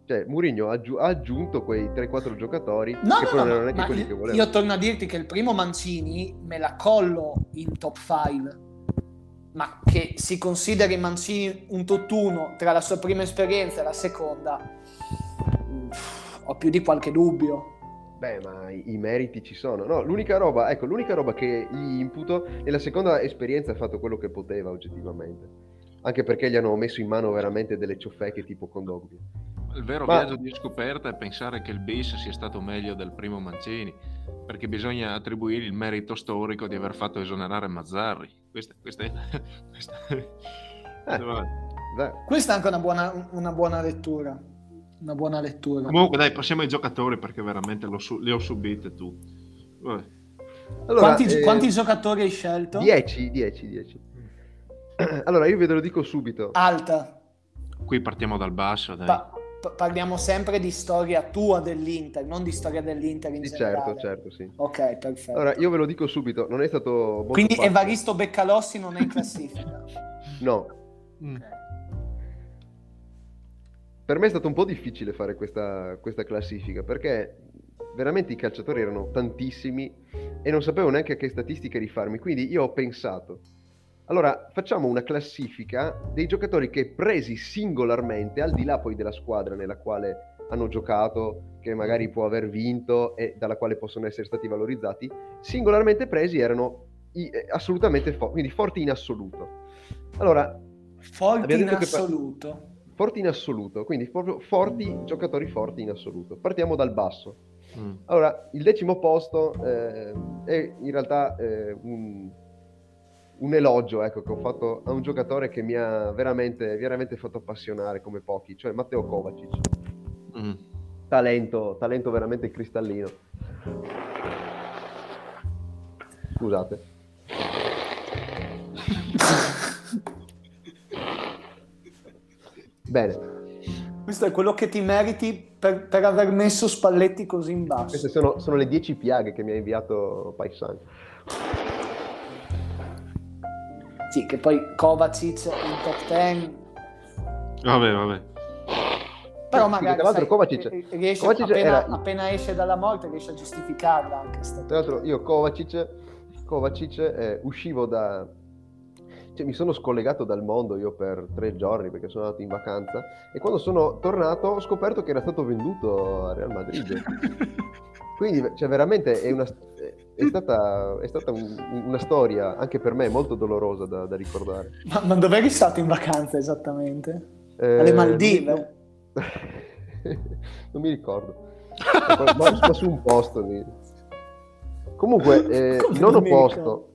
Cioè, Murigno ha, aggiu- ha aggiunto quei 3-4 giocatori No, che no, poi no, non erano ma- neanche ma quelli io, che volevano. io torno a dirti che il primo Mancini me la collo in top 5, ma che si consideri Mancini un tutt'uno tra la sua prima esperienza e la seconda, uff, ho più di qualche dubbio. Beh, ma i, i meriti ci sono. No, l'unica roba, ecco, l'unica roba che gli imputo nella seconda esperienza ha fatto quello che poteva oggettivamente. Anche perché gli hanno messo in mano veramente delle ciofeche tipo Condogbia. Il vero Ma- viaggio di scoperta è pensare che il bis sia stato meglio del primo Mancini, perché bisogna attribuirgli il merito storico di aver fatto esonerare Mazzarri. Questa, questa è... Questa è... Dai. Questa è anche una buona, una buona lettura. Una buona lettura. Comunque dai, passiamo ai giocatori perché veramente su- le ho subite tu. Vabbè. Allora, quanti, eh, quanti giocatori hai scelto? 10, 10, 10. Allora, io ve lo dico subito. Alta. Qui partiamo dal basso, dai. Pa- parliamo sempre di storia tua dell'Inter, non di storia dell'Inter in Sì, generale. certo, certo, sì. Ok, perfetto. Allora, io ve lo dico subito, non è stato molto Quindi facile. Evaristo Beccalossi non è in classifica. No, Mm. per me è stato un po' difficile fare questa, questa classifica perché veramente i calciatori erano tantissimi e non sapevo neanche a che statistiche rifarmi. Quindi io ho pensato Allora, facciamo una classifica dei giocatori che presi singolarmente, al di là poi della squadra nella quale hanno giocato, che magari può aver vinto e dalla quale possono essere stati valorizzati, singolarmente presi erano i- eh, assolutamente forti, quindi forti in assoluto. Allora, Forti in assoluto. forti in assoluto, quindi proprio forti, giocatori forti in assoluto. Partiamo dal basso. Mm. Allora, il decimo posto eh, è in realtà eh, un, un elogio ecco, che ho fatto a un giocatore che mi ha veramente, veramente fatto appassionare come pochi, cioè Matteo Kovacic. Mm. Talento, talento veramente cristallino. Scusate. Bene, Questo è quello che ti meriti per, per aver messo Spalletti così in basso. queste sono, sono le 10 piaghe che mi ha inviato Paisan. Sì, che poi Kovacic in top 10 Vabbè, vabbè. Però Sì, magari tra l'altro sai, Kovacic- eh, riesce, Kovacic appena, era- appena esce dalla morte riesce a giustificarla anche sta Tra l'altro io Kovacic, Kovacic eh, uscivo da... Cioè mi sono scollegato dal mondo io per tre giorni perché sono andato in vacanza e quando sono tornato ho scoperto che era stato venduto a Real Madrid. Quindi cioè, veramente è, una, è stata, è stata un- una storia anche per me molto dolorosa da, da ricordare. Ma, ma dove eri stato in vacanza esattamente? Eh, Alle Maldive? Non, non mi ricordo. ma, ma su un posto. lì. Comunque, eh, nono posto.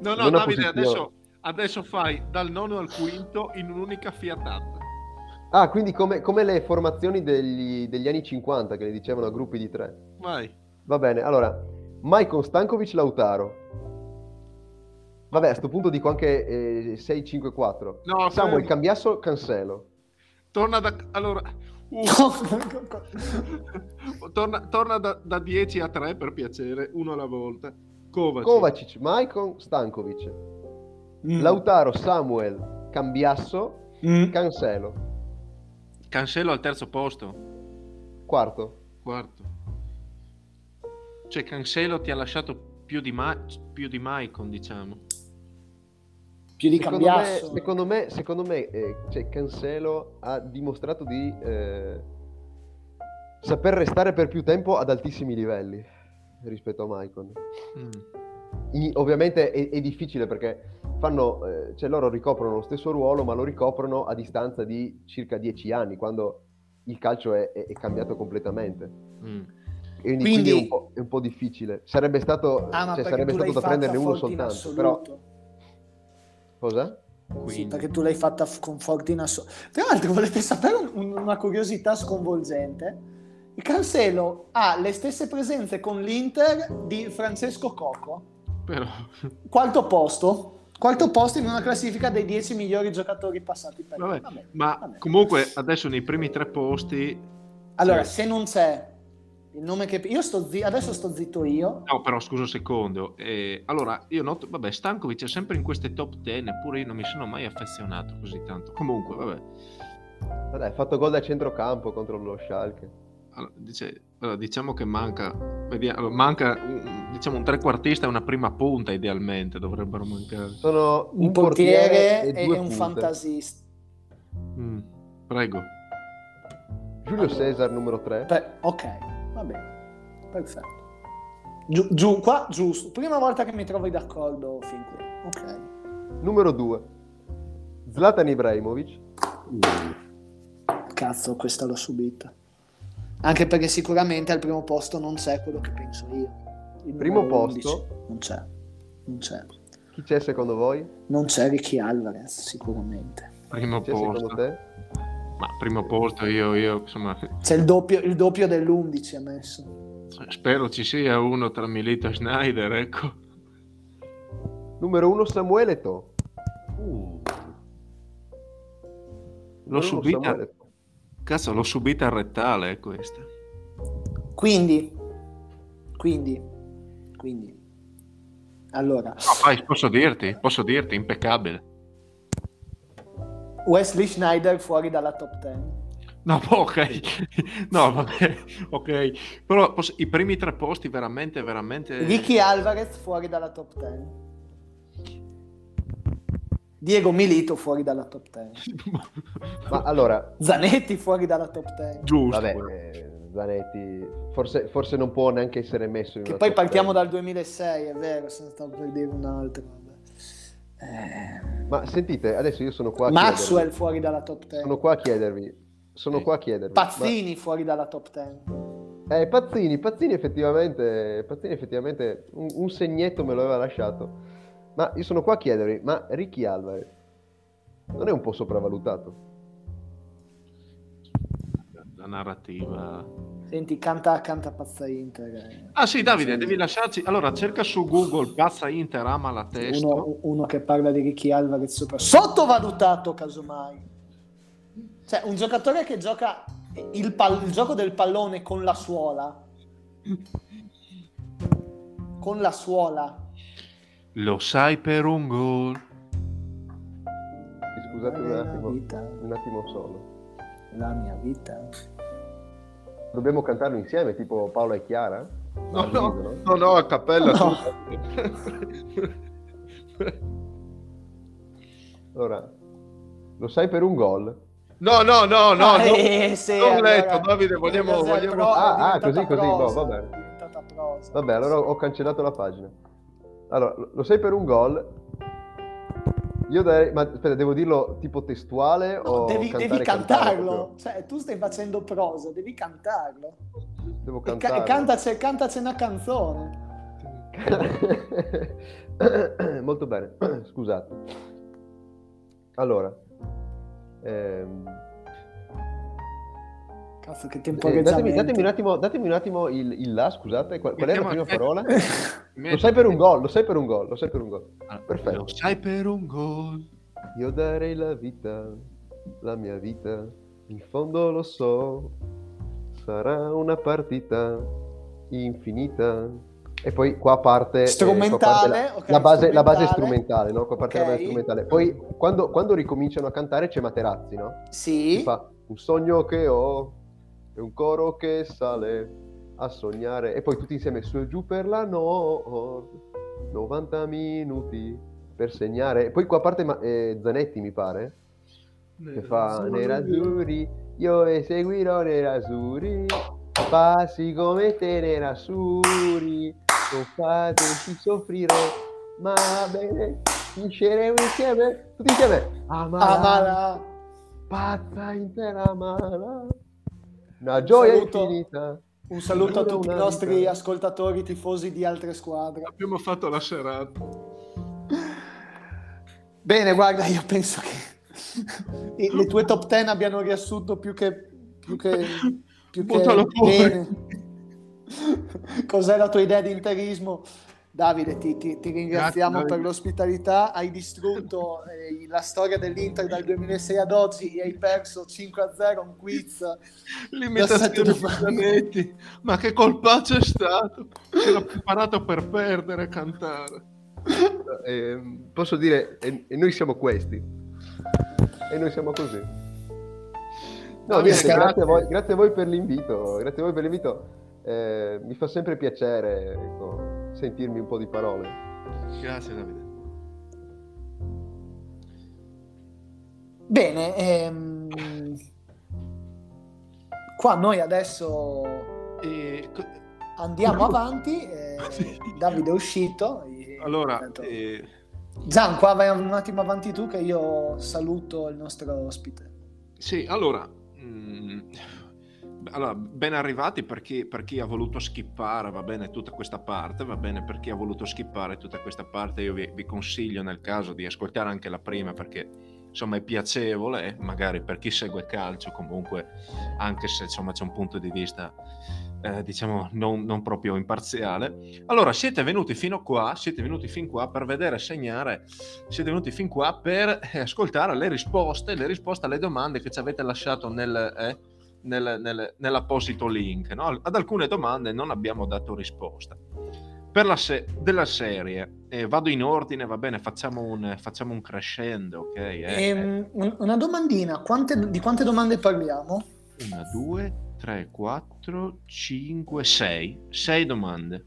No, no, Davide, adesso, adesso fai dal nono al quinto in un'unica fiatata. Ah, quindi come, come le formazioni degli, degli anni 50 che le dicevano a gruppi di tre. Vai. Va bene, allora, Maicon Stankovic Lautaro. Vabbè, a sto punto dico anche eh, 6-5-4. No, Samuel fermi. Cambiasso Cancelo. Torna da... Allora... uh, torna torna da, da 10 a 3 per piacere, uno alla volta. Kovacic. Kovacic, Maicon Stankovic. Mm. Lautaro, Samuel, Cambiasso, Mm. Cancelo. Cancelo al terzo posto. Quarto. Quarto. Cioè Cancelo ti ha lasciato più di, Ma- più di Maicon, diciamo. Più di Secondo me, Cambiasso. secondo me, secondo me eh, cioè, Cancelo ha dimostrato di eh, saper restare per più tempo ad altissimi livelli rispetto a Maicon. Mm. I- ovviamente è, è difficile perché fanno, eh, cioè loro ricoprono lo stesso ruolo, ma lo ricoprono a distanza di circa dieci anni, quando il calcio è, è- è cambiato completamente. Mm. Quindi, Quindi- è, un po', è un po' difficile. Sarebbe stato, Ah, cioè, sarebbe stato da prenderne uno soltanto. Però, assoluto. cosa? Sì, perché tu l'hai fatta f- con forti in assoluto. Tra l'altro, volete sapere un- una curiosità sconvolgente? Il Cancelo ha le stesse presenze con l'Inter di Francesco Coco. Però... Quarto posto. Quarto posto in una classifica dei 10 migliori giocatori passati per Vabbè, Vabbè, ma vabbè. comunque adesso nei primi tre posti... Allora, Sì. se non c'è il nome che... Io sto zi- adesso sto zitto io. No, però scusa un secondo. Eh, allora, io noto, vabbè, Stankovic è sempre in queste top 10, eppure io non mi sono mai affezionato così tanto. Comunque, vabbè, Vabbè, ha fatto gol da centrocampo contro lo Schalke. allora, dice- allora, diciamo che manca, vediamo, allora, manca un, diciamo, un trequartista e una prima punta idealmente, dovrebbero mancare. Sono Un, portiere, e, due un punte. fantasista. Mm, prego. Giulio Cesar numero 3. Beh, ok, va bene. Perfetto. Giù, giù, qua, giusto. Prima volta che mi trovi d'accordo fin qui. Ok. Numero 2. Zlatan Ibrahimovic. Cazzo, questa l'ho subita. Anche perché sicuramente al primo posto non c'è quello che penso io. Il Primo posto? 11. Non c'è. Non c'è. Chi c'è secondo voi? Non c'è Ricky Alvarez, sicuramente. Primo c'è secondo posto. te? Ma primo posto io, io insomma, C'è il doppio, il doppio dell'11 ha messo. spero ci sia uno tra Milito e Schneider, ecco. Numero 1 Samuele To. L'ho Numero uno, subita, Samuele cazzo, l'ho subita a rettale eh, questa. Quindi, quindi, quindi. Allora, No, vai, posso dirti, posso dirti, impeccabile. Wesley Schneider fuori dalla top 10. No, ok, no, vabbè, ok. Però posso- i primi tre posti veramente, veramente... Ricky Alvarez fuori dalla top 10. Diego Milito fuori dalla top 10. Ma allora... Zanetti fuori dalla top 10. Giusto. Vabbè, eh, Zanetti forse, forse, non può neanche essere messo in Che poi partiamo 10. dal 2006, è vero, se ne stavo per dire un altro. Eh... Ma sentite, adesso io sono qua a Maxwell chiedervi. fuori dalla top 10. Sono qua a chiedervi. Sono qua a chiedervi. Pazzini ma... fuori dalla top 10. Eh, Pazzini, Pazzini effettivamente, Pazzini effettivamente un, un segnetto me lo aveva lasciato. Ma io sono qua a chiedervi, ma Ricky Alvarez non è un po' sopravvalutato? La narrativa... Senti, canta, canta Pazza Inter. Eh. Ah sì, Davide, sì. devi lasciarci... Allora, cerca su Google Pazza Inter, ama la testa. Uno, uno che parla di Ricky Alvarez sopra... Sottovalutato, casomai. Cioè, un giocatore che gioca il, pal- il gioco del pallone con la suola. Con la suola lo sai per un gol. Scusate un attimo, un attimo solo. La mia vita. Dobbiamo cantarlo insieme, tipo Paola e Chiara? No, no, no, no, no, a cappella. No. allora, lo sai per un gol? No, no, no, no, ah, no. Eh, sì, non allora, letto, Davide, vogliamo... vogliamo... Pro, ah, ah, così, così, boh, vabbè. Vabbè, allora ho cancellato la pagina. Allora, lo sai per un gol? Io darei, ma aspetta, devo dirlo tipo testuale no, o devi, devi cantarlo? Cioè, tu stai facendo prosa, devi cantarlo. Devo cantarlo. E ca- cantaci, cantaci una canzone. Molto bene, scusate. Allora, ehm, Cazzo, che temporeggiamento. Eh, datemi, datemi, un attimo, datemi un attimo il, il là, scusate, qual, qual è la prima parola? lo sai per un gol, lo sai per un gol, lo sai per un gol. Ah, Perfetto. Lo sai per un gol. Io darei la vita, la mia vita, in fondo lo so, sarà una partita infinita. E poi qua parte, strumentale, eh, qua parte la, okay, la, base, strumentale. la, base, strumentale, no? Qua parte okay. la base strumentale. Poi quando, quando, ricominciano a cantare c'è Materazzi, no? Sì. fa un sogno che ho, è un coro che sale a sognare. E poi tutti insieme su e giù per la nord. 90 minuti per segnare. E poi qua parte ma- eh, Zanetti mi pare che fa nerazzurri. io eseguirò nerazzurri. Passi come te nerazzurri. Non fateci soffrire ma bene. Vinceremo insieme. Tutti insieme. Amala, amala. pazza intera amala una gioia saluto, infinita. Un saluto a tutti i nostri vita. ascoltatori tifosi di altre squadre. Abbiamo fatto la serata. Bene, guarda, io penso che le tue top 10 abbiano riassunto più che, più che, più che bene. Cos'è la tua idea di interismo? Davide, ti, ti, ti ringraziamo Grazie, per l'ospitalità. Hai distrutto eh, la storia dell'Inter dal 2006 ad oggi e hai perso 5-0 un quiz. L'imitazione Ma che colpaccio è stato? Ce l'ho preparato per perdere a cantare. Eh, posso dire, e, e, noi siamo questi. E noi siamo così. No, niente, grazie, a voi, grazie, a voi, per l'invito. Grazie a voi per l'invito. Eh, mi fa sempre piacere. Ecco sentirmi un po' di parole. Grazie Davide. Bene, ehm... qua noi adesso eh, andiamo avanti. Eh, Davide è uscito. Allora, intanto... eh... Gian, qua vai un attimo avanti tu che io saluto il nostro ospite. Sì, allora, mh, mm, allora, ben arrivati per chi, per chi, ha voluto skippare, va bene, tutta questa parte, va bene, per chi ha voluto skippare tutta questa parte, io vi, vi consiglio nel caso di ascoltare anche la prima perché insomma è piacevole, eh, magari per chi segue calcio comunque, anche se insomma c'è un punto di vista eh, diciamo non, non, proprio imparziale. Allora, siete venuti fino qua, siete venuti fin qua per vedere segnare, siete venuti fin qua per eh, ascoltare le risposte, le risposte alle domande che ci avete lasciato nel... Eh, nel, nel, nell'apposito link. No? Ad alcune domande non abbiamo dato risposta. Per la se- della serie, eh, vado in ordine, va bene, facciamo un, facciamo un crescendo, ok? Eh, ehm, una domandina, quante, di quante domande parliamo? Una, due, tre, quattro, cinque, sei. Sei domande.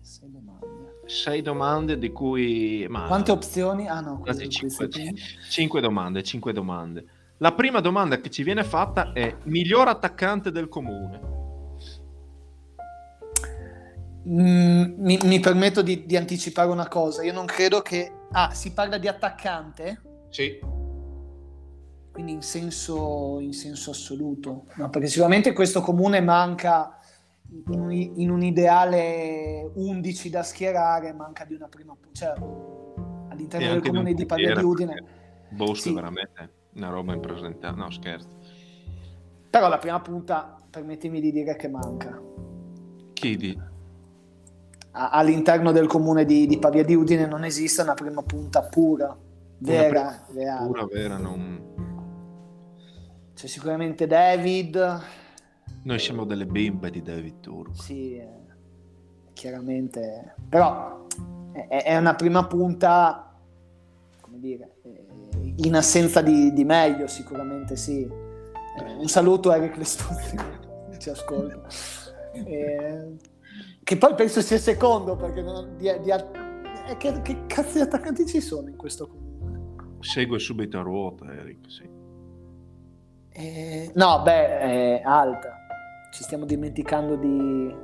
Sei domande. sei domande di cui... Ma... Quante opzioni? Ah no, quasi cinque, cinque domande, cinque domande. La prima domanda che ci viene fatta è miglior attaccante del comune. Mm, mi, mi, permetto di, di, anticipare una cosa. Io non credo che. Ah, si parla di attaccante? Sì. Quindi in senso, in senso assoluto. No, perché sicuramente questo comune manca in un, in un, ideale 11 da schierare, manca di una prima. Cioè, all'interno del comune di Pavia di Udine. Bosco, sì. veramente una roba impresentata. No, scherzo. Però la prima punta, permettimi di dire che manca. Chi di? all'interno del comune di, di, Pavia di Udine non esiste una prima punta pura, vera, prima reale. Pura, vera, non... C'è sicuramente David. Noi siamo delle bimbe di David Turco. Sì, eh, chiaramente. Però è, è, una prima punta, come dire, in assenza di, di meglio sicuramente sì. Eh, un saluto a Eric Lestuzzi, ci ascolta. Eh, che poi penso sia secondo perché non, di, di, eh, che, che, cazzo di attaccanti ci sono in questo comune? Segue subito a ruota Eric, sì. Eh, no, beh, è alta. Ci stiamo dimenticando di,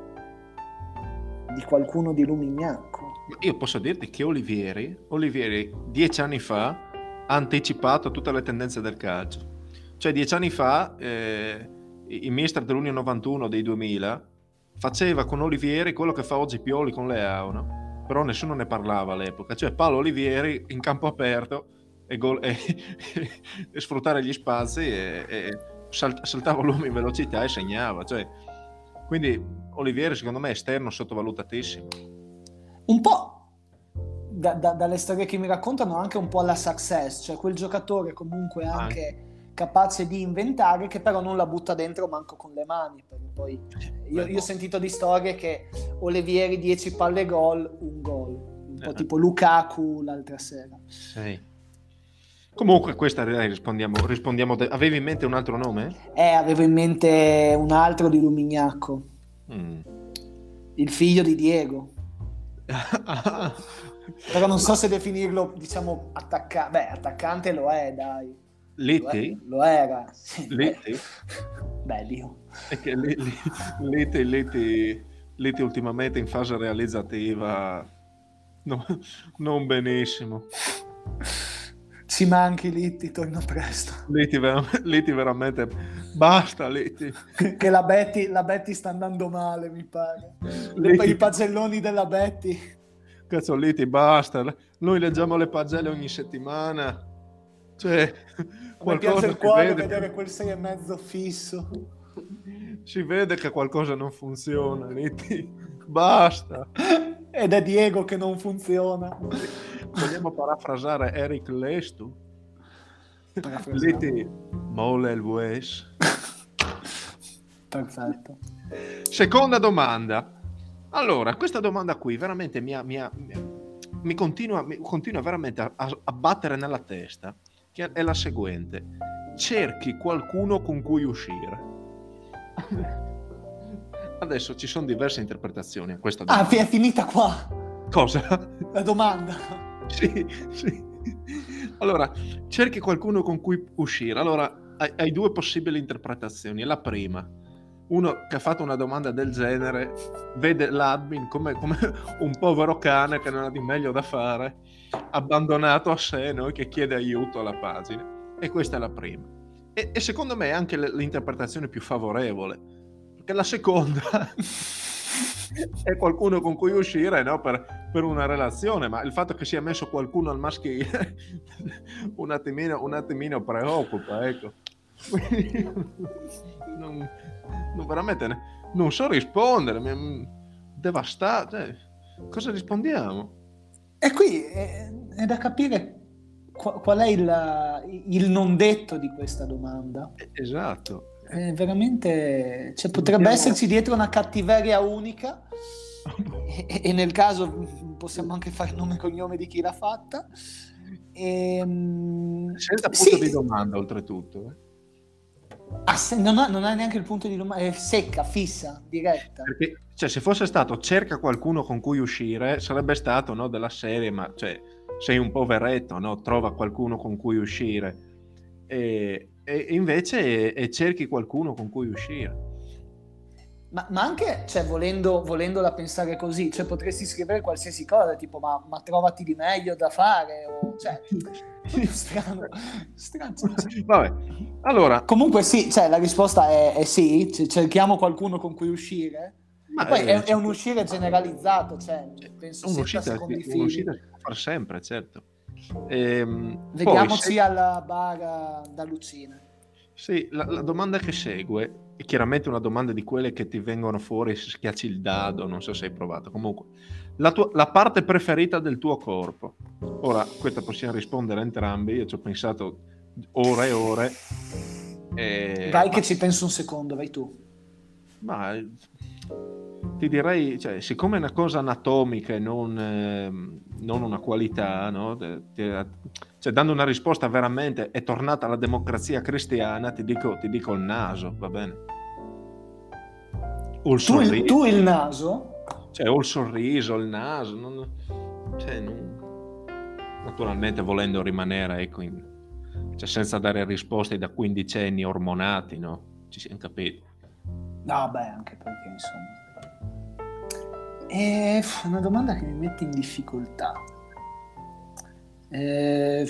di qualcuno di Lumignacco. Io posso dirti che Olivieri, Olivieri dieci anni fa anticipato tutte le tendenze del calcio. Cioè dieci anni fa eh, il mister dell'1 dei 2000 faceva con Olivieri quello che fa oggi Pioli con Leao, no? però nessuno ne parlava all'epoca, cioè Paolo Olivieri in campo aperto e, gol- e, e sfruttare gli spazi e, e salt- saltava l'uomo in velocità e segnava, cioè, quindi Olivieri secondo me è esterno sottovalutatissimo. Un po' da, da, dalle storie che mi raccontano anche un po' alla success, cioè quel giocatore comunque anche... anche capace di inventare che però non la butta dentro manco con le mani poi io, io ho sentito di storie che Olivieri 10 palle gol un gol un po' eh. tipo Lukaku l'altra sera sì. comunque questa rispondiamo, rispondiamo de- avevi in mente un altro nome? eh avevo in mente un altro di Lumignacco mm. il figlio di Diego però non so se definirlo diciamo attacca- beh, attaccante lo è dai Liti? Lo era. Beh, Dio. È che Liti, Liti, Liti ultimamente in fase realizzativa no, non benissimo. Ci manchi Liti, torna presto. Liti, ver- Liti veramente... Basta Liti. che la Betty, la Betty sta andando male, mi pare. Liti. I pagelloni della Betty. Cazzo Liti, basta. Noi leggiamo le pagelle ogni settimana cioè, mi piace il cuore vede vedere quel 6 e mezzo fisso. Si vede che qualcosa non funziona, Liti. Basta. Ed è Diego che non funziona. Vogliamo parafrasare Eric Lestu? Liti mole il. Perfetto. Seconda domanda. Allora, questa domanda qui veramente mi, ha, mi, ha, mi, continua, mi continua veramente a, a battere nella testa che è la seguente. Cerchi qualcuno con cui uscire. Adesso ci sono diverse interpretazioni a questa domanda. Ah, è finita qua. Cosa? La domanda. Sì, sì. Allora, cerchi qualcuno con cui uscire. Allora, hai, hai due possibili interpretazioni. La prima, uno che ha fatto una domanda del genere vede l'admin come, come un povero cane che non ha di meglio da fare abbandonato a sé no? che chiede aiuto alla pagina. E questa è la prima. E, e secondo me è anche l'interpretazione più favorevole, perché la seconda è qualcuno con cui uscire no? per, per, una relazione, ma il fatto che sia messo qualcuno al maschile un, attimino, un attimino preoccupa, ecco. non, non, veramente non so rispondere, mi devastato. Cioè, cosa rispondiamo? E qui è, è da capire qual è il, il, non detto di questa domanda. Esatto. È veramente, cioè, potrebbe Andiamo... esserci dietro una cattiveria unica e, e, nel caso possiamo anche fare nome e cognome di chi l'ha fatta. E, ehm, Senza punto sì. di domanda oltretutto. Eh. Ah, se, non, ha, non, ha, neanche il punto di domanda, è secca, fissa, diretta. Perché cioè, se fosse stato cerca qualcuno con cui uscire, sarebbe stato no, della serie, ma cioè, sei un poveretto, no? trova qualcuno con cui uscire. E, e invece e cerchi qualcuno con cui uscire. Ma, ma anche, cioè, volendo, volendola pensare così, cioè, potresti scrivere qualsiasi cosa, tipo, ma, ma trovati di meglio da fare, o, cioè, strano, strano. Vabbè, allora... Comunque sì, cioè, la risposta è, è sì, cerchiamo qualcuno con cui uscire, ma poi è, è, un uscire generalizzato, cioè, penso un'uscita, un'uscita si può fare sempre, certo. Ehm, Vediamoci poi, se... alla bara da Lucina. Sì, la, la, domanda che segue è chiaramente una domanda di quelle che ti vengono fuori se schiacci il dado, non so se hai provato. Comunque, la, tua, la parte preferita del tuo corpo. Ora, questa possiamo rispondere entrambi, io ci ho pensato ore e ore. E... Vai che ci penso un secondo, vai tu. Ma ti direi, cioè, siccome è una cosa anatomica e non, eh, non una qualità, no? cioè, dando una risposta veramente è tornata la democrazia cristiana, ti dico, ti dico il naso, va bene? O il tu, sorriso. tu il naso? Cioè, o il sorriso, il naso, non, cioè, non... naturalmente volendo rimanere, ecco, in... cioè, senza dare risposte da quindicenni ormonati, no? Ci siamo capiti. No, beh, anche perché, insomma è una domanda che mi mette in difficoltà. Eh,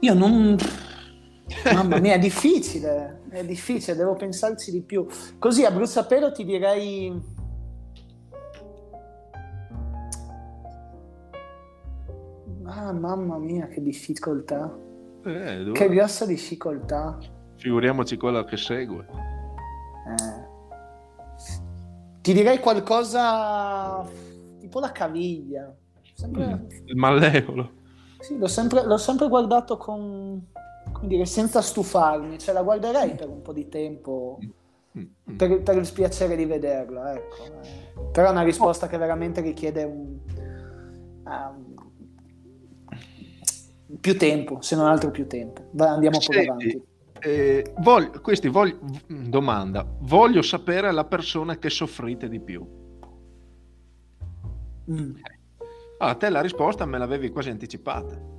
io non... Mamma mia, è difficile, è difficile, devo pensarci di più. Così a bruciapelo ti direi... Ah, mamma mia, che difficoltà. Eh, che grossa difficoltà. Figuriamoci quella che segue. Eh. Ti direi qualcosa tipo la caviglia. Sempre... Mm, il malleolo. Sì, l'ho sempre, l'ho sempre guardato con, dire, senza stufarmi, cioè la guarderei per un po' di tempo mm, mm. per, per il spiacere di vederla, ecco. Però è una risposta che veramente richiede un, um, più tempo, se non altro più tempo. Andiamo poi avanti. Eh, voglio, questi voglio, domanda, voglio sapere la persona che soffrite di più. Mm. Ah, te la risposta me l'avevi quasi anticipata.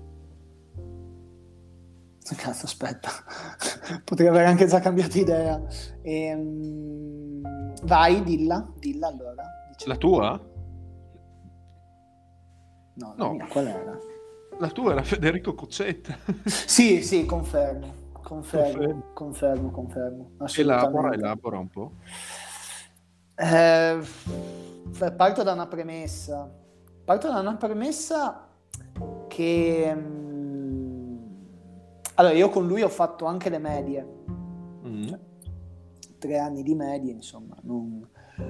Cazzo, aspetta, potrei aver anche già cambiato idea. Ehm... Vai, dilla, dilla allora. Diciamo. La tua? No, la no. Mia, qual era? La tua era Federico Coccetta. sì, sì, confermo. Confermo, confermo, confermo. Elabora, elabora un po'. Eh, parto da una premessa. Parto da una premessa che... Mm, allora, io con lui ho fatto anche le medie. Mm. Cioè, tre anni di medie, insomma. Non,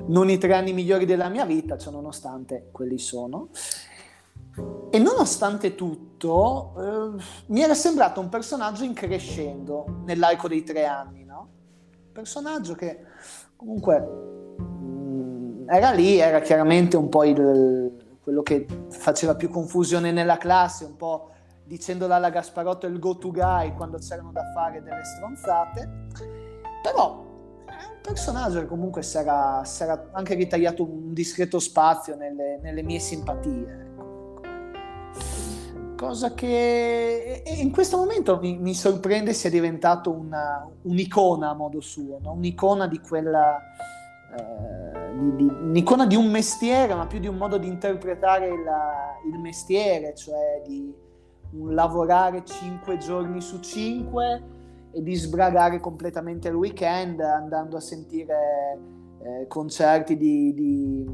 non i tre anni migliori della mia vita, cioè nonostante quelli sono. E nonostante tutto, eh, mi era sembrato un personaggio in crescendo nell'arco dei tre anni, no? Personaggio che comunque mh, mm, era lì, era chiaramente un po' il, quello che faceva più confusione nella classe, un po' dicendola alla Gasparotto il go-to guy quando c'erano da fare delle stronzate, però è un personaggio che comunque si era anche ritagliato un discreto spazio nelle, nelle mie simpatie cosa che in questo momento mi, mi sorprende sia diventato una, un'icona a modo suo, no? un'icona di quella... Eh, di, di, un'icona di un mestiere, ma più di un modo di interpretare la, il mestiere, cioè di un lavorare cinque giorni su cinque e di sbragare completamente il weekend andando a sentire eh, concerti di, di,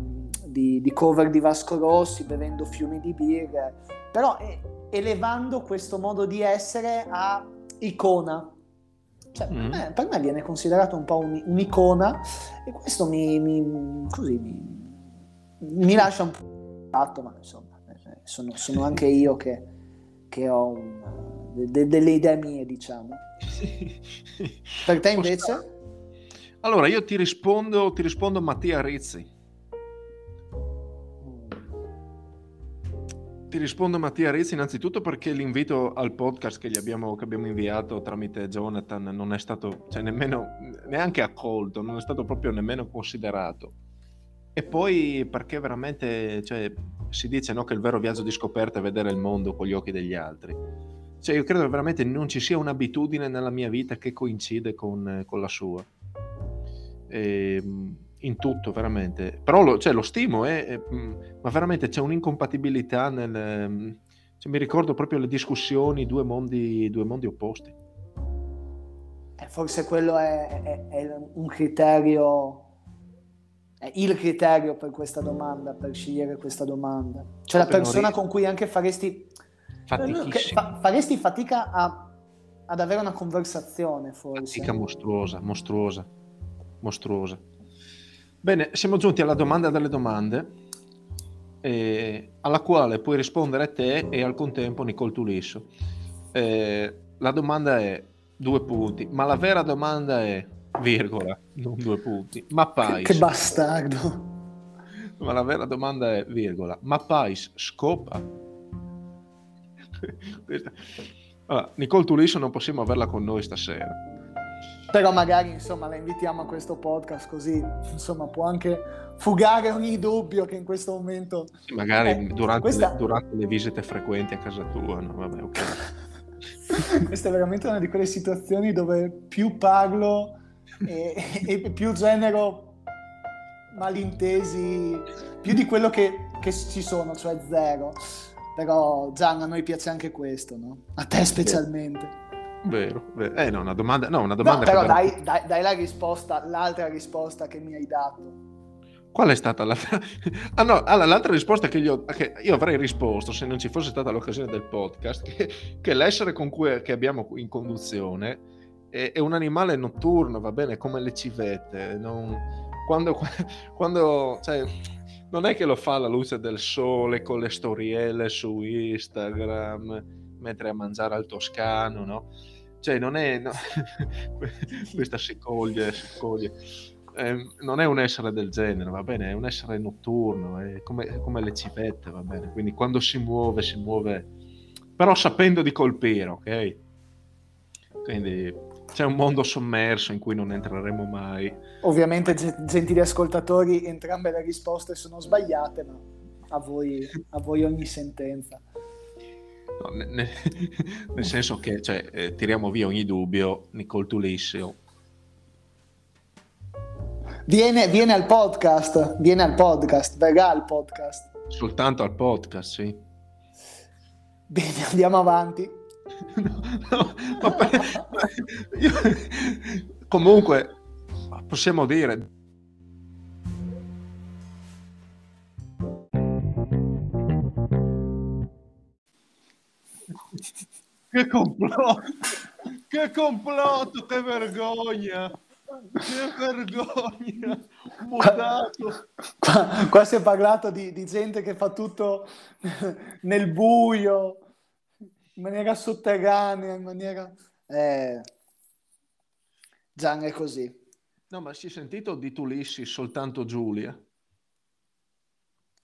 di, cover di Vasco Rossi, bevendo fiumi di birra, però è, elevando questo modo di essere a icona. Cioè, mm. per, me, per, me, viene considerato un po' un, un'icona e questo mi, mi, così, mi, mi lascia un po' fatto, ma insomma, eh, sono, sono anche io che, che ho un, de, delle idee mie, diciamo. Per te invece? Allora, io ti rispondo, ti rispondo Mattia Rizzi. Ti rispondo Mattia Rizzi innanzitutto perché l'invito al podcast che, abbiamo, che abbiamo inviato tramite Jonathan non è stato cioè, nemmeno neanche accolto, non è stato proprio nemmeno considerato. E poi perché veramente cioè, si dice no, che il vero viaggio di scoperta è vedere il mondo con gli occhi degli altri. Cioè, io credo che veramente non ci sia un'abitudine nella mia vita che coincide con, con la sua. E, ehm, in tutto, veramente. Però lo, cioè, lo stimo, eh, eh, ma veramente c'è un'incompatibilità nel... Mm, cioè, mi ricordo proprio le discussioni, due mondi, due mondi opposti. Eh, forse quello è, è, è, un criterio, è il criterio per questa domanda, per scegliere questa domanda. Cioè la persona con cui anche faresti, fa, faresti fatica a, ad avere una conversazione, forse. Fatica mostruosa, mostruosa, mostruosa. Bene, siamo giunti alla domanda delle domande, eh, alla quale puoi rispondere te e al contempo Nicole Tulisso. Eh, la domanda è due punti, ma la vera domanda è virgola, non due punti. Ma Pais... Che bastardo! Ma la vera domanda è virgola, ma Pais scopa? allora, Nicole Tulisso non possiamo averla con noi stasera però magari insomma la invitiamo a questo podcast così insomma può anche fugare ogni dubbio che in questo momento magari eh, durante, questa... le, durante, le, visite frequenti a casa tua no? Vabbè, okay. questa è veramente una di quelle situazioni dove più parlo e, e più genero malintesi più di quello che, che ci sono cioè zero però Gian a noi piace anche questo no? a te specialmente Vero, vero. Eh no, una domanda, no, una domanda no, però dai, dai, dai, la risposta, l'altra risposta che mi hai dato. Qual è stata l'altra? Ah no, allora, l'altra risposta che io, che io, avrei risposto se non ci fosse stata l'occasione del podcast, che, che l'essere con cui che abbiamo in conduzione è, è, un animale notturno, va bene, come le civette. Non, quando, quando cioè, non è che lo fa alla luce del sole con le storielle su Instagram mentre a mangiare al toscano, no? Cioè, non è... No, questa si coglie, si coglie. Eh, non è un essere del genere, va bene? È un essere notturno, è come, è come le civette, va bene? Quindi quando si muove, si muove... Però sapendo di colpire, ok? Quindi c'è un mondo sommerso in cui non entreremo mai. Ovviamente, gentili ascoltatori, entrambe le risposte sono sbagliate, ma a voi, a voi ogni sentenza. No, nel, nel, senso che cioè, eh, tiriamo via ogni dubbio, Nicole Tulissio. Viene, viene, al podcast, viene al podcast, verrà al podcast. Soltanto al podcast, sì. Bene, andiamo avanti. no, no, ma, io, comunque, possiamo dire, Che complotto! Che complotto! Che vergogna! Che vergogna! Mutato! Qua, qua, si è parlato di, di, gente che fa tutto nel buio, in maniera sotterranea, in maniera... Eh... Gian è così. No, ma si è sentito di Tulissi soltanto Giulia?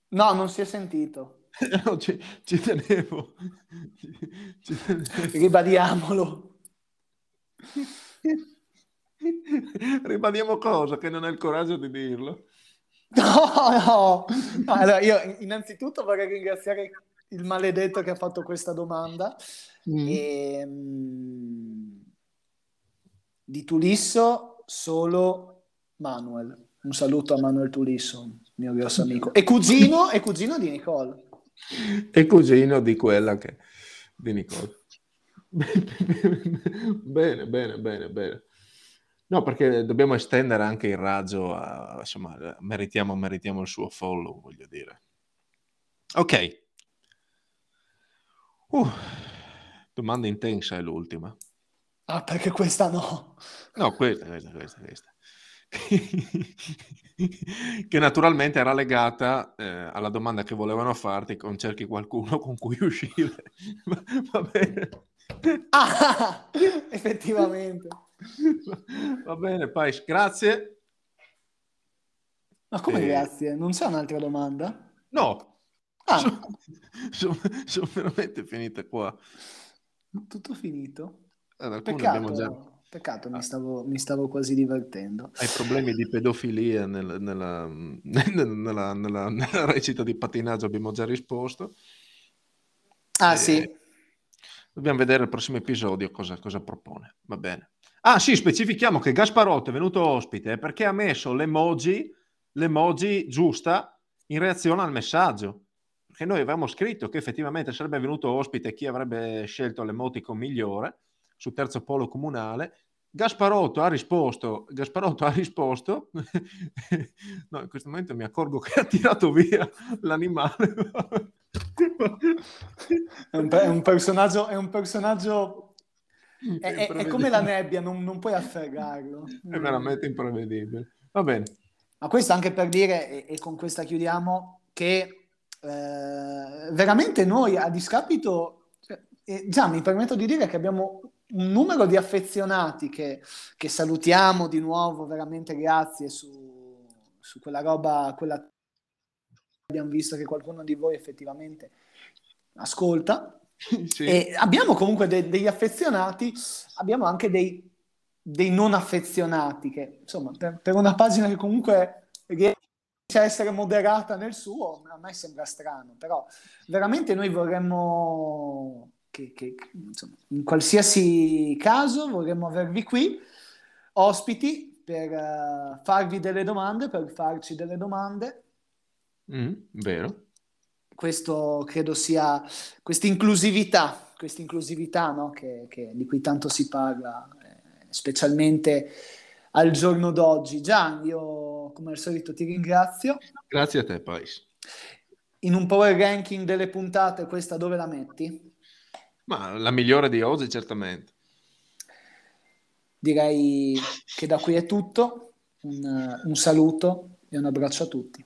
No, non si è sentito. no, ci, ci, tenevo. Ci, tenevo. Ribadiamolo. Ribadiamo cosa? Che non hai il coraggio di dirlo. No, no. Allora, io innanzitutto vorrei ringraziare il maledetto che ha fatto questa domanda. Mm. E, ehm, di Tulisso solo Manuel. Un saluto a Manuel Tulisso, mio grosso amico. E cugino, e cugino di Nicole e cugino di quella che di Nicole. bene, bene, bene, bene. No, perché dobbiamo estendere anche il raggio a, insomma, meritiamo, meritiamo il suo follow, voglio dire. Ok. Uh, domanda intensa è l'ultima. Ah, perché questa no. No, questa, questa, questa, questa. che naturalmente era legata eh, alla domanda che volevano farti con cerchi qualcuno con cui uscire. Va bene. Ah, effettivamente. Va bene, Pais, grazie. Ma come e... grazie? Non c'è un'altra domanda? No, Ah. Sono, sono, sono, veramente finite qua. Tutto finito? Allora, peccato, già... peccato ah. mi, stavo, mi, stavo, quasi divertendo. Hai problemi di pedofilia nel, nella, nella, nella, nella, recita di patinaggio, abbiamo già risposto. Ah e... sì. Dobbiamo vedere il prossimo episodio cosa, cosa propone. Va bene. Ah sì, specifichiamo che Gasparotto è venuto ospite perché ha messo l'emoji, l'emoji giusta in reazione al messaggio. Perché noi avevamo scritto che effettivamente sarebbe venuto ospite chi avrebbe scelto l'emoticon migliore su terzo polo comunale. Gasparotto ha risposto, Gasparotto ha risposto, no, in questo momento mi accorgo che ha tirato via l'animale. è, un, è un personaggio, è un personaggio è, è, come la nebbia, non, non puoi afferrarlo. È veramente imprevedibile. Va bene. Ma questo anche per dire, e, e con questa chiudiamo, che eh, veramente noi a discapito, cioè, già mi permetto di dire che abbiamo un numero di affezionati che, che salutiamo di nuovo, veramente grazie su, su quella roba, quella abbiamo visto che qualcuno di voi effettivamente ascolta sì. E abbiamo comunque de- degli affezionati, abbiamo anche dei, dei non affezionati, che insomma per, per, una pagina che comunque riesce a essere moderata nel suo, a me sembra strano, però veramente noi vorremmo che, che insomma, in qualsiasi caso vorremmo avervi qui ospiti per uh, farvi delle domande, per farci delle domande. Mm, vero questo credo sia questa inclusività, questa inclusività no? che, che, di cui tanto si parla, eh, specialmente al giorno d'oggi. Gian, io come al solito ti ringrazio. Grazie a te, Pais. In un power ranking delle puntate, questa dove la metti? Ma la migliore di oggi, certamente. Direi che da qui è tutto. un, un saluto e un abbraccio a tutti.